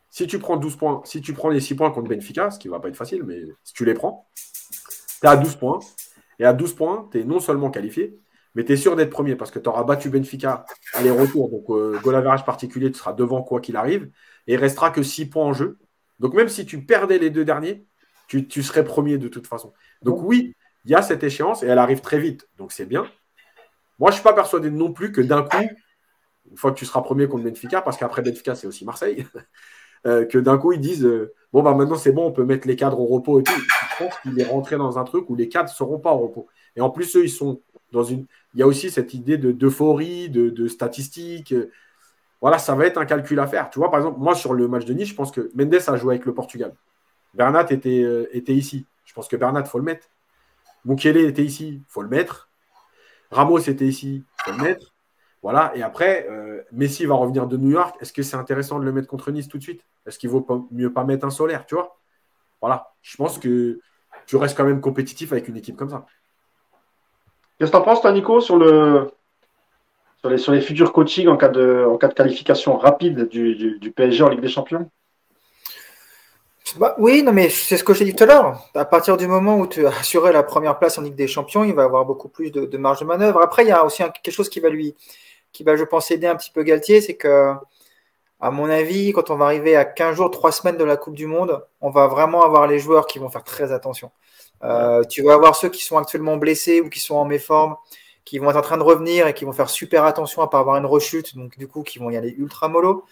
si tu prends 12 points, si tu prends les 6 points contre Benfica, ce qui ne va pas être facile, mais si tu les prends, tu es à 12 points. Et à 12 points, tu es non seulement qualifié, mais tu es sûr d'être premier parce que tu auras battu Benfica aller-retour. Donc, euh, particulier, tu seras devant quoi qu'il arrive. Et il restera que 6 points en jeu. Donc, même si tu perdais les deux derniers, tu, serais premier de toute façon. Donc, oui, il y a cette échéance et elle arrive très vite. Donc, c'est bien. Moi, je ne suis pas persuadé non plus que d'un coup, une fois que tu seras premier contre Benfica, parce qu'après Benfica, c'est aussi Marseille, euh, que d'un coup, ils disent euh, Bon, bah maintenant, c'est bon, on peut mettre les cadres au repos et tout. Je pense qu'il est rentré dans un truc où les cadres ne seront pas au repos. Et en plus, eux, ils sont dans une. Il y a aussi cette idée d'euphorie, de, de, statistiques. Voilà, ça va être un calcul à faire. Tu vois, par exemple, moi, sur le match de Nice, je pense que Mendes a joué avec le Portugal. Bernat était, euh, était ici. Je pense que Bernat, il faut le mettre. Mukele était ici, il faut le mettre. Ramos était ici, il faut le mettre. Voilà, et après, euh, Messi va revenir de New York. Est-ce que c'est intéressant de le mettre contre Nice tout de suite? Est-ce qu'il vaut mieux pas mettre un solaire, tu vois? Voilà, je pense que tu restes quand même compétitif avec une équipe comme ça. Qu'est-ce que tu en penses, toi, Nico, sur, le, sur, les, futurs coachings en cas de, qualification rapide du, PSG en Ligue des Champions? Bah, oui, non, mais c'est ce que j'ai dit tout à l'heure. À partir du moment où tu as assuré la première place en Ligue des Champions, il va avoir beaucoup plus de, de marge de manœuvre. Après, il y a aussi quelque chose qui va lui, qui va, je pense, aider un petit peu Galtier, c'est que, à mon avis, quand on va arriver à 15 jours, 3 semaines de la Coupe du Monde, on va vraiment avoir les joueurs qui vont faire très attention. Euh, tu vas avoir ceux qui sont actuellement blessés ou qui sont en méforme, qui vont être en train de revenir et qui vont faire super attention à pas avoir une rechute, donc du coup, qui vont y aller ultra mollo.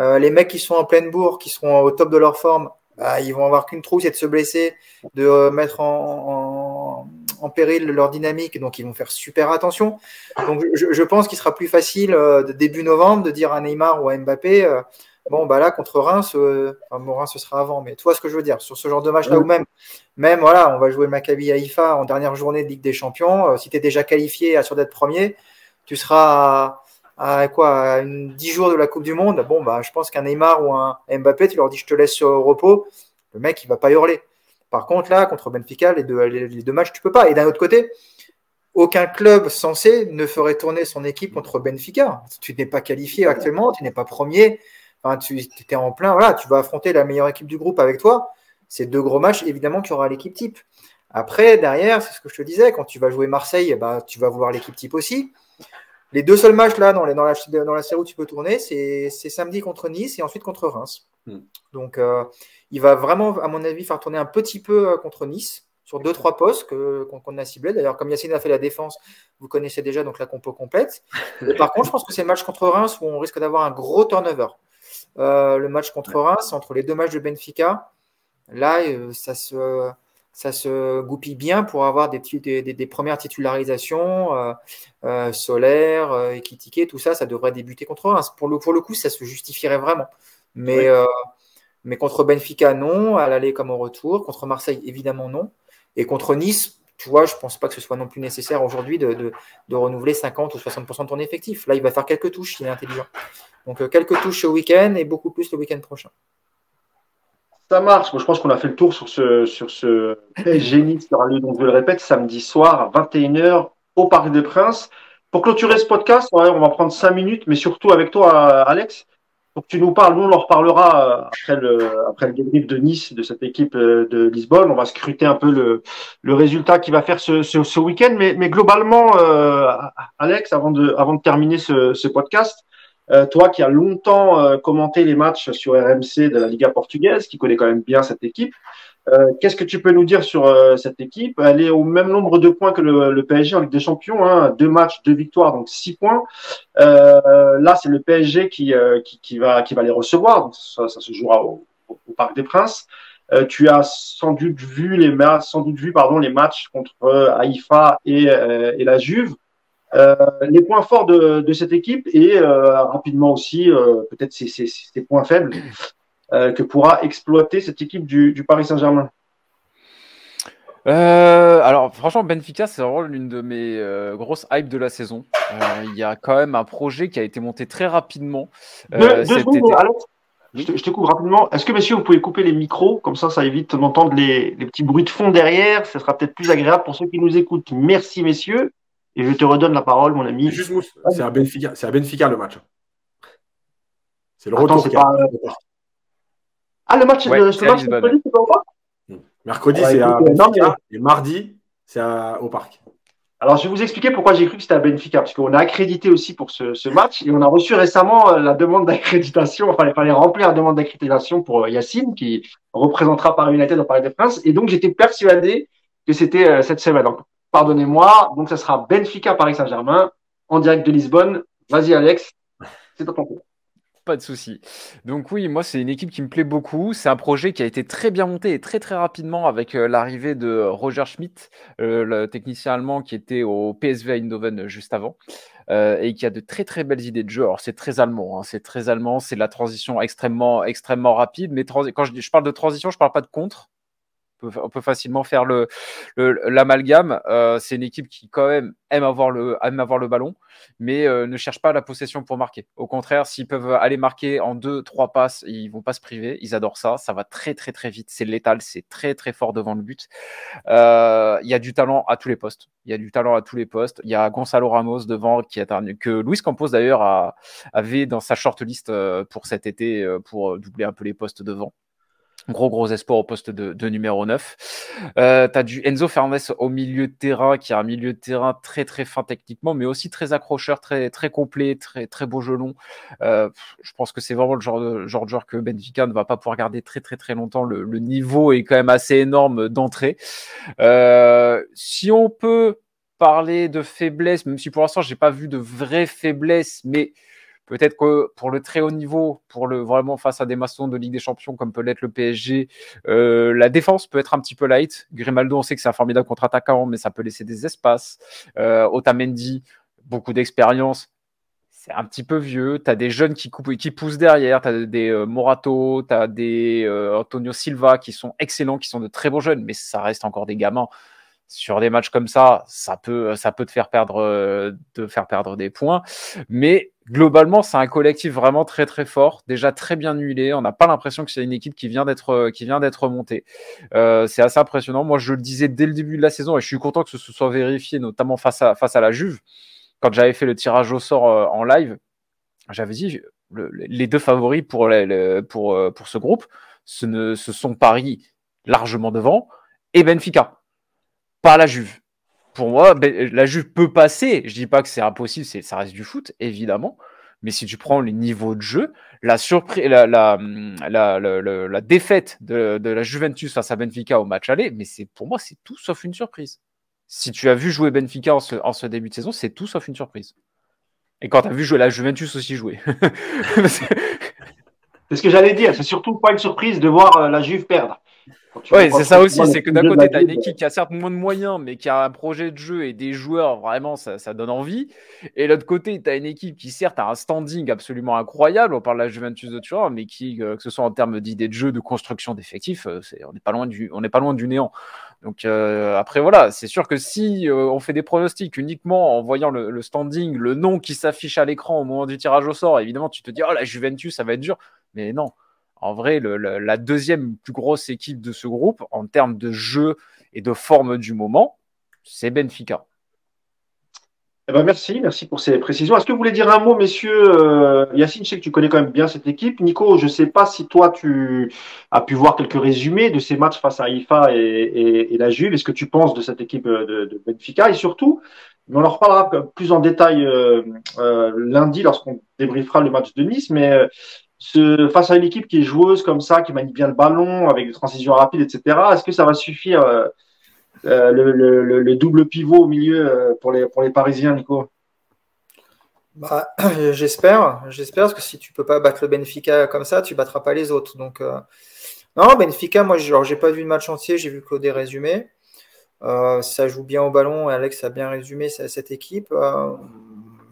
Euh, les mecs qui sont en pleine bourre, qui seront au top de leur forme, bah, ils vont avoir qu'une trousse, c'est de se blesser, de euh, mettre en, en péril leur dynamique, donc ils vont faire super attention. Donc je, pense qu'il sera plus facile euh, de début novembre de dire à Neymar ou à Mbappé, euh, bon bah là contre Reims, euh, enfin, bon, Reims ce sera avant, mais tu vois ce que je veux dire sur ce genre de match là ou même, même voilà, on va jouer Maccabi Haïfa en dernière journée de Ligue des Champions. si tu es déjà qualifié, sûr d'être premier, tu seras à, quoi à une, 10 jours de la Coupe du Monde. Bon bah je pense qu'un Neymar ou un Mbappé, tu leur dis je te laisse sur repos, le mec il va pas hurler. Par contre, là, contre Benfica, les deux, les matchs, tu peux pas. Et d'un autre côté, aucun club censé ne ferait tourner son équipe contre Benfica. Tu n'es pas qualifié actuellement, tu n'es pas premier. Tu es en plein. Voilà, tu vas affronter la meilleure équipe du groupe avec toi. Ces deux gros matchs, évidemment, qu'il y aura l'équipe type. Après, derrière, c'est ce que je te disais, quand tu vas jouer Marseille, bah, tu vas voir l'équipe type aussi. Les deux seuls matchs là dans, les, dans, la, dans la série où tu peux tourner, c'est samedi contre Nice et ensuite contre Reims. Hmm. Donc, euh, il va vraiment, à mon avis, faire tourner un petit peu euh, contre Nice sur deux trois postes qu'on a ciblés. D'ailleurs, comme Yacine a fait la défense, vous connaissez déjà donc la compo complète. par contre, je pense que c'est le match contre Reims où on risque d'avoir un gros turnover. Euh, le match contre Reims, entre les deux matchs de Benfica, là, ça se ça se goupille bien pour avoir des, des, premières titularisations, euh, euh, Solaire, euh, tout ça, ça devrait débuter contre Reims. Pour le, pour le coup, ça se justifierait vraiment. Mais, euh, mais contre Benfica, non, à l'aller comme au retour. Contre Marseille, évidemment, non. Et contre Nice, tu vois, je ne pense pas que ce soit non plus nécessaire aujourd'hui de, de, de, renouveler 50 ou 60% de ton effectif. Là, il va faire quelques touches, il est intelligent. Donc, quelques touches au week-end et beaucoup plus le week-end prochain. Ça marche. Moi, je pense qu'on a fait le tour sur ce, sur ce génie qui aura lieu, donc je le répète, samedi soir à 21h au Parc des Princes. Pour clôturer ce podcast, on va prendre cinq minutes, mais surtout avec toi, Alex, pour que tu nous parles. Nous, on en reparlera euh, après le, après le débrief de Nice, de cette équipe euh, de Lisbonne. On va scruter un peu le, le résultat qu'il va faire ce, ce, ce week-end. Mais, mais globalement, euh, Alex, avant de, avant de terminer ce, ce podcast, euh, toi qui as longtemps euh, commenté les matchs sur RMC de la Liga portugaise, qui connaît quand même bien cette équipe, euh, qu'est-ce que tu peux nous dire sur cette équipe? Elle est au même nombre de points que le, PSG en Ligue des Champions, hein, deux matchs, deux victoires, donc six points. là, c'est le PSG qui, qui, qui, va, qui va les recevoir, ça, ça se jouera au, au, Parc des Princes. tu as sans doute vu les sans doute vu pardon les matchs contre Haïfa et, et la Juve. Euh, les points forts de, de cette équipe et euh, rapidement aussi euh, peut-être ces, points faibles que pourra exploiter cette équipe du, du Paris Saint-Germain. Euh, alors franchement Benfica c'est vraiment l'une de mes euh, grosses hypes de la saison. Euh, il y a quand même un projet qui a été monté très rapidement. Deux, deux secondes, je, te, je, te, coupe rapidement. Est-ce que messieurs vous pouvez couper les micros? Comme ça ça évite d'entendre les, les petits bruits de fond derrière. Ce sera peut-être plus agréable pour ceux qui nous écoutent. Merci messieurs. Et je te redonne la parole, mon ami. Juste c'est à Benfica, c'est à Benfica le match. C'est le retour. Pas... Ah, le match, ouais, le, ce match mercredi, c'est pas au parc Mercredi, ouais, c'est à Benfica. Et mardi, c'est au parc. Alors, je vais vous expliquer pourquoi j'ai cru que c'était à Benfica, parce qu'on a accrédité aussi pour ce, ce, match et on a reçu récemment euh, la demande d'accréditation. Enfin, il fallait remplir la demande d'accréditation pour euh, Yacine, qui représentera Paris United au Paris des Princes. Et donc, j'étais persuadé que c'était euh, cette semaine. Donc, pardonnez-moi. Donc, ça sera Benfica Paris Saint-Germain en direct de Lisbonne. Vas-y, Alex. c'est dans ton tour. Pas de souci. Donc oui, moi c'est une équipe qui me plaît beaucoup. C'est un projet qui a été très bien monté et très très rapidement avec euh, l'arrivée de Roger Schmidt, euh, le technicien allemand qui était au PSV Eindhoven juste avant. Euh, et qui a de très très belles idées de jeu. Alors c'est très allemand, hein. c'est très allemand, c'est la transition extrêmement extrêmement rapide. Mais quand je, je, parle de transition, je parle pas de contre on peut facilement faire l'amalgame. Euh, c'est une équipe qui quand même aime avoir le, ballon, mais euh, ne cherche pas la possession pour marquer. Au contraire, s'ils peuvent aller marquer en deux, trois passes, ils vont pas se priver. Ils adorent ça. Ça va très très très vite. C'est létal. C'est très très fort devant le but. Euh, il y a du talent à tous les postes. Il y a du talent à tous les postes. Il y a Gonzalo Ramos devant qui est que Luis Campos d'ailleurs avait dans sa shortlist pour cet été pour doubler un peu les postes devant. Gros, gros espoir au poste de, numéro 9. Euh, tu du Enzo Fernandez au milieu de terrain, qui a un milieu de terrain très, très fin techniquement, mais aussi très accrocheur, très, très complet, très, très beau gelon. Euh, je pense que c'est vraiment le genre de, genre de joueur que Benfica ne va pas pouvoir garder très, très, très longtemps. Le, niveau est quand même assez énorme d'entrée. Euh, si on peut parler de faiblesse, même si pour l'instant, j'ai pas vu de vraie faiblesse, mais Peut-être que pour le très haut niveau, pour le vraiment face à des maçons de Ligue des Champions comme peut l'être le PSG, euh, la défense peut être un petit peu light. Grimaldo, on sait que c'est un formidable contre-attaquant, mais ça peut laisser des espaces. Euh, Otamendi, beaucoup d'expérience. C'est un petit peu vieux. Tu as des jeunes qui, coupent, qui poussent derrière. Tu as des euh, Morato, tu as des euh, Antonio Silva qui sont excellents, qui sont de très bons jeunes, mais ça reste encore des gamins sur des matchs comme ça, ça peut, ça peut te faire perdre, euh, te faire perdre des points. Mais globalement, c'est un collectif vraiment très très fort, déjà très bien huilé. On n'a pas l'impression que c'est une équipe qui vient d'être, euh, qui vient d'être montée. Euh, c'est assez impressionnant. Moi, je le disais dès le début de la saison et je suis content que ce soit vérifié, notamment face à, face à la Juve. Quand j'avais fait le tirage au sort en live, j'avais dit les deux favoris pour, pour, pour ce groupe, ce, ne, ce sont Paris largement devant et Benfica pas la Juve. Pour moi, ben, la Juve peut passer. Je dis pas que c'est impossible, ça reste du foot, évidemment. Mais si tu prends les niveaux de jeu, la, surprise, la, la, la, défaite de, la Juventus face à Benfica au match aller, mais c'est pour moi, c'est tout sauf une surprise. Si tu as vu jouer Benfica en ce, en ce début de saison, c'est tout sauf une surprise. Et quand tu as vu jouer la Juventus aussi jouer. c'est ce que j'allais dire. C'est surtout pas une surprise de voir euh, la Juve perdre. Oui, c'est ça aussi. C'est que d'un côté, tu as une équipe qui a certes moins de moyens, mais qui a un projet de jeu et des joueurs, vraiment, ça, ça donne envie. Et l'autre côté, tu as une équipe qui, certes, a un standing absolument incroyable. On parle de la Juventus de Turin, mais qui, euh, que ce soit en termes d'idées de jeu, de construction d'effectifs, euh, on n'est pas, loin du, on pas loin du néant. Donc euh, après, voilà, c'est sûr que si on fait des pronostics uniquement en voyant le, le standing, le nom qui s'affiche à l'écran au moment du tirage au sort, évidemment, tu te dis, oh, la Juventus, ça va être dur. Mais non en vrai, la deuxième plus grosse équipe de ce groupe, en termes de jeu et de forme du moment, c'est Benfica. Eh ben merci, merci pour ces précisions. Est-ce que vous voulez dire un mot, messieurs euh, Yacine, je sais que tu connais quand même bien cette équipe. Nico, je ne sais pas si toi, tu as pu voir quelques résumés de ces matchs face à IFA et, la Juve. Est-ce que tu penses de cette équipe de, Benfica? Et surtout, on en reparlera plus en détail euh, euh, lundi lorsqu'on débriefera le match de Nice, mais ce, face à une équipe qui est joueuse comme ça, qui manie bien le ballon, avec des transitions rapides, etc., est-ce que ça va suffire euh, euh, le, double pivot au milieu euh, pour, les, Parisiens, Nico? Bah, J'espère, j'espère, parce que si tu peux pas battre le Benfica comme ça, tu battras pas les autres. Donc, non, Benfica, moi, j'ai pas vu le match entier, j'ai vu que des résumés. ça joue bien au ballon et Alex a bien résumé cette équipe.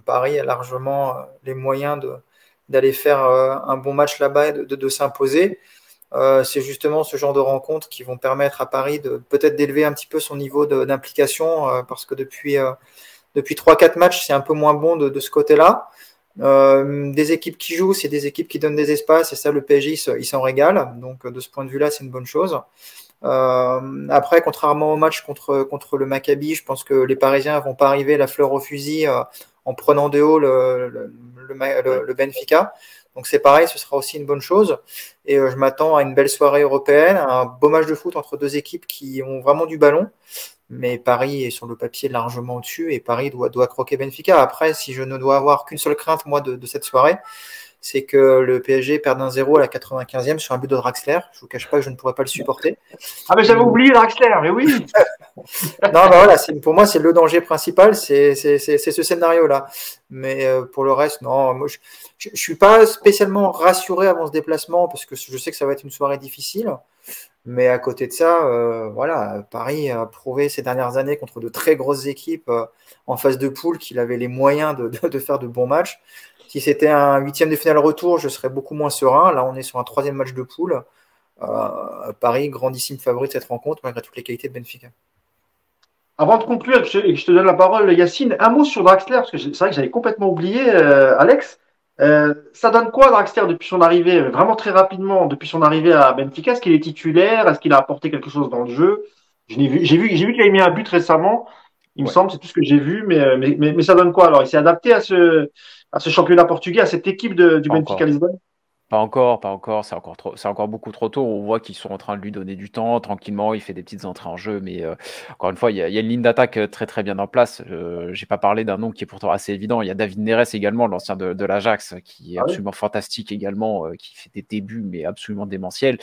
Paris a largement les moyens de, d'aller faire euh, un bon match là-bas et de, s'imposer. Euh, c'est justement ce genre de rencontres qui vont permettre à Paris de peut-être d'élever un petit peu son niveau d'implication euh, parce que depuis, depuis 3-4 matchs, c'est un peu moins bon de, ce côté-là. des équipes qui jouent, c'est des équipes qui donnent des espaces et ça, le PSG, il s'en régale. Donc, de ce point de vue-là, c'est une bonne chose. après, contrairement au match contre, contre le Maccabi, je pense que les Parisiens vont pas arriver la fleur au fusil en prenant de haut le, le, Benfica. Donc c'est pareil, ce sera aussi une bonne chose. Et euh, je m'attends à une belle soirée européenne, un beau match de foot entre deux équipes qui ont vraiment du ballon. Mais Paris est sur le papier largement au-dessus et Paris doit, doit croquer Benfica. Après, si je ne dois avoir qu'une seule crainte, moi, de, cette soirée, c'est que le PSG perde un 0 à la 95e sur un but de Draxler. Je vous cache pas que je ne pourrais pas le supporter. Ah mais j'avais oublié Draxler, mais oui. bah voilà, pour moi, c'est le danger principal, c'est ce scénario-là. Mais euh, pour le reste, non, moi, je ne suis pas spécialement rassuré avant ce déplacement parce que je sais que ça va être une soirée difficile. Mais à côté de ça, euh, voilà, Paris a prouvé ces dernières années contre de très grosses équipes euh, en phase de poule qu'il avait les moyens de, faire de bons matchs. Si c'était un huitième de finale retour, je serais beaucoup moins serein. Là, on est sur un troisième match de poule. Paris, grandissime favori de cette rencontre, malgré toutes les qualités de Benfica. Avant de conclure et que je te donne la parole, Yacine, un mot sur Draxler, parce que c'est vrai que j'avais complètement oublié, Alex. Euh, ça donne quoi Draxler depuis son arrivée, vraiment très rapidement, depuis son arrivée à Benfica? Est-ce qu'il est titulaire? Est-ce qu'il a apporté quelque chose dans le jeu? J'ai vu, j'ai vu, vu qu'il a mis un but récemment. Il me semble, c'est tout ce que j'ai vu, mais, mais, mais, ça donne quoi alors? Il s'est adapté à ce, à ce championnat portugais, à cette équipe de, du Benfica Lisbonne? Pas encore, pas encore, c'est encore trop, c'est encore beaucoup trop tôt. On voit qu'ils sont en train de lui donner du temps, tranquillement, il fait des petites entrées en jeu, mais euh, encore une fois, il y, a, une ligne d'attaque euh, très très bien en place. Euh, j'ai pas parlé d'un nom qui est pourtant assez évident. Il y a David Neres également, l'ancien de, l'Ajax, qui est ah absolument fantastique également, qui fait des débuts mais absolument démentiels.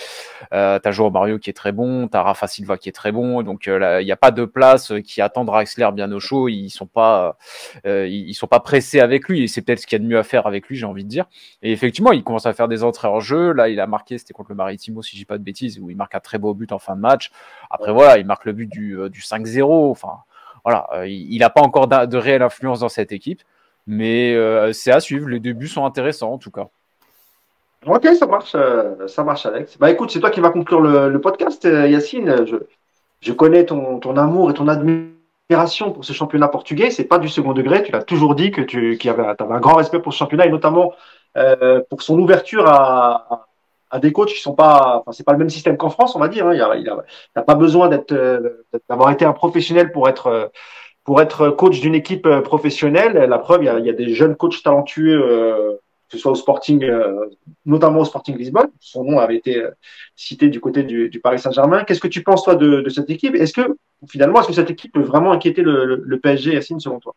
t'as Joao Mario qui est très bon, t'as Rafa Silva qui est très bon, donc il n'y a pas de place qui attend Draxler bien au chaud. Ils sont pas, ils, sont pas pressés avec lui, et c'est peut-être ce qu'il y a de mieux à faire avec lui, j'ai envie de dire. Et effectivement, il commence à faire des entrées en jeu. Là, il a marqué, c'était contre le Maritimo, si je dis pas de bêtises, où il marque un très beau but en fin de match. Après, voilà, il marque le but du, euh, du 5-0. Enfin, voilà, euh, il n'a pas encore de réelle influence dans cette équipe, mais euh, c'est à suivre. Les débuts sont intéressants en tout cas. Ok, ça marche, ça marche, Alex. Bah écoute, c'est toi qui vas conclure le, podcast, Yacine. Je, je connais ton, ton, amour et ton admiration pour ce championnat portugais. C'est pas du second degré. Tu l'as toujours dit que tu avais, avais, un grand respect pour ce championnat et notamment euh, pour son ouverture à, des coachs qui sont pas, enfin c'est pas le même système qu'en France, on va dire. Hein. Il n'a pas besoin d'être, euh, d'avoir été un professionnel pour être pour être coach d'une équipe euh, professionnelle. La preuve, il y a, a des jeunes coachs talentueux, que ce soit au Sporting, notamment au Sporting Lisbonne. Son nom avait été cité du côté du, Paris Saint-Germain. Qu'est-ce que tu penses toi de, cette équipe? Est-ce que finalement, est-ce que cette équipe peut vraiment inquiéter le PSG, Yacine, selon toi?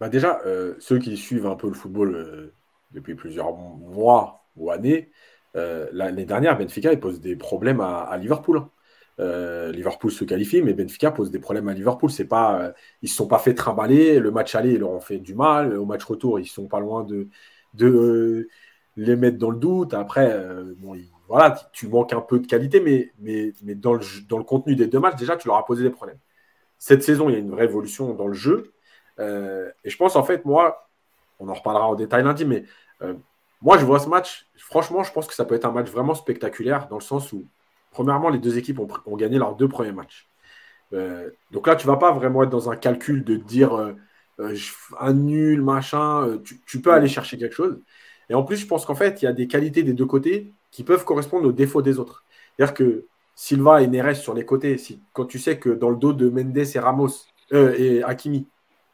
Bah déjà, ceux qui suivent un peu le football depuis plusieurs mois ou années, euh, l'année dernière, Benfica il pose des problèmes à, Liverpool. Euh, Liverpool se qualifie, mais Benfica pose des problèmes à Liverpool. C'est pas, euh, ils se sont pas fait trimballer. Le match aller, ils leur ont fait du mal. Au match retour, ils sont pas loin de, les mettre dans le doute. Après, voilà, tu manques un peu de qualité, mais, mais, mais dans, le, dans le contenu des deux matchs, déjà, tu leur as posé des problèmes. Cette saison, il y a une vraie évolution dans le jeu. et je pense, en fait, moi, on en reparlera en détail lundi, mais euh, moi, je vois ce match, franchement, je pense que ça peut être un match vraiment spectaculaire dans le sens où, premièrement, les deux équipes ont, gagné leurs deux premiers matchs. Euh, donc là, tu vas pas vraiment être dans un calcul de dire euh, un nul, machin. Tu, peux aller chercher quelque chose. Et en plus, je pense qu'en fait, il y a des qualités des deux côtés qui peuvent correspondre aux défauts des autres. C'est-à-dire que Silva et Neres sur les côtés, quand tu sais que dans le dos de Mendes et Ramos et Hakimi,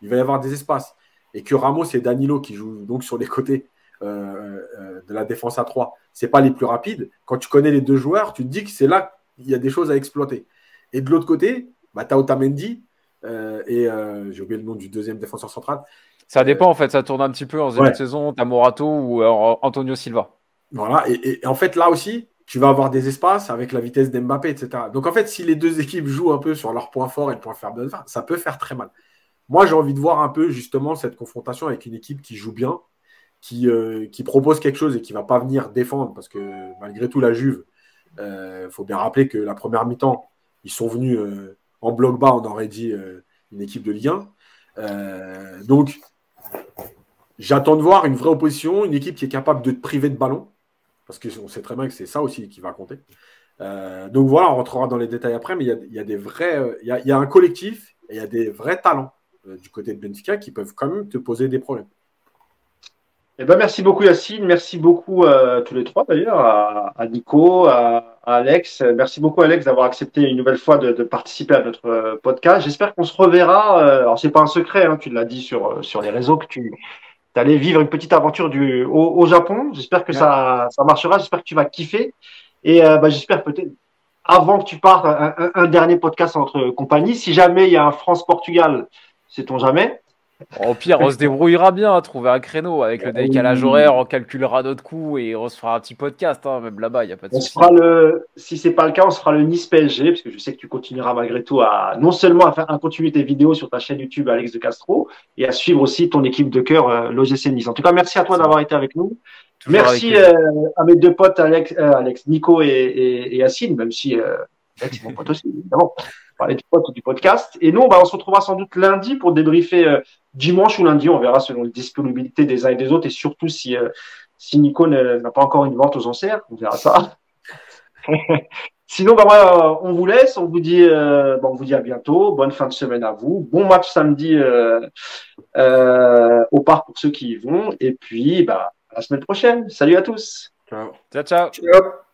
il va y avoir des espaces, et que Ramos et Danilo qui jouent donc sur les côtés, euh, euh, de la défense à 3, c'est pas les plus rapides. Quand tu connais les deux joueurs, tu te dis que c'est là qu'il y a des choses à exploiter. Et de l'autre côté, bah, tu as Otamendi euh, et j'ai oublié le nom du deuxième défenseur central. Ça dépend en fait, ça tourne un petit peu en début de saison. Tu as Morato ou Antonio Silva. Voilà, et, en fait là aussi, tu vas avoir des espaces avec la vitesse d'Mbappé, etc. Donc en fait, si les deux équipes jouent un peu sur leur point fort et le point faible, ça peut faire très mal. Moi, j'ai envie de voir un peu justement cette confrontation avec une équipe qui joue bien, qui, euh, qui propose quelque chose et qui ne va pas venir défendre, parce que malgré tout, la Juve, il euh, faut bien rappeler que la première mi-temps, ils sont venus euh, en bloc bas, on aurait dit une équipe de Ligue 1. donc, j'attends de voir une vraie opposition, une équipe qui est capable de te priver de ballon, parce qu'on sait très bien que c'est ça aussi qui va compter. donc voilà, on rentrera dans les détails après, mais il y a, des vrais, il y a, un collectif et il y a des vrais talents du côté de Benfica qui peuvent quand même te poser des problèmes. Eh ben, merci beaucoup Yacine, merci beaucoup euh, tous les trois d'ailleurs, à, Nico, à, Alex. Merci beaucoup Alex d'avoir accepté une nouvelle fois de, participer à notre euh, podcast. J'espère qu'on se reverra. Euh, alors c'est pas un secret, hein, tu l'as dit sur sur les réseaux que tu allais vivre une petite aventure du au, Japon. J'espère que ça ça marchera. J'espère que tu vas kiffer. Et bah, j'espère peut-être avant que tu partes un, un, dernier podcast entre compagnie. Si jamais il y a un France-Portugal, sait-on jamais. Au pire, on se débrouillera bien à trouver un créneau avec le décalage horaire, on calculera notre coût et on se fera un petit podcast, hein, même là-bas, il n'y a pas de on Fera le, si c'est pas le cas, on se fera le Nice PSG, parce que je sais que tu continueras malgré tout à non seulement à faire un continuer tes vidéos sur ta chaîne YouTube Alex de Castro et à suivre aussi ton équipe de cœur, euh, l'OGC Nice. En tout cas, merci à toi d'avoir été avec nous. merci euh, à mes deux potes Alex, euh, Alex Nico et, et, et Yacine, même si euh, Alex mon pote aussi, évidemment. Parler du pote du podcast. Et nous, bah, on se retrouvera sans doute lundi pour débriefer euh, dimanche ou lundi, on verra selon les disponibilités des uns et des autres et surtout si, euh, si Nico n'a pas encore une vente aux enchères, on verra ça. Sinon, bah, voilà, on vous laisse, on vous dit, euh, on vous dit à bientôt, bonne fin de semaine à vous, bon match samedi euh, euh, au parc pour ceux qui y vont, et puis bah, à la semaine prochaine. Salut à tous. Ciao, ciao. ciao.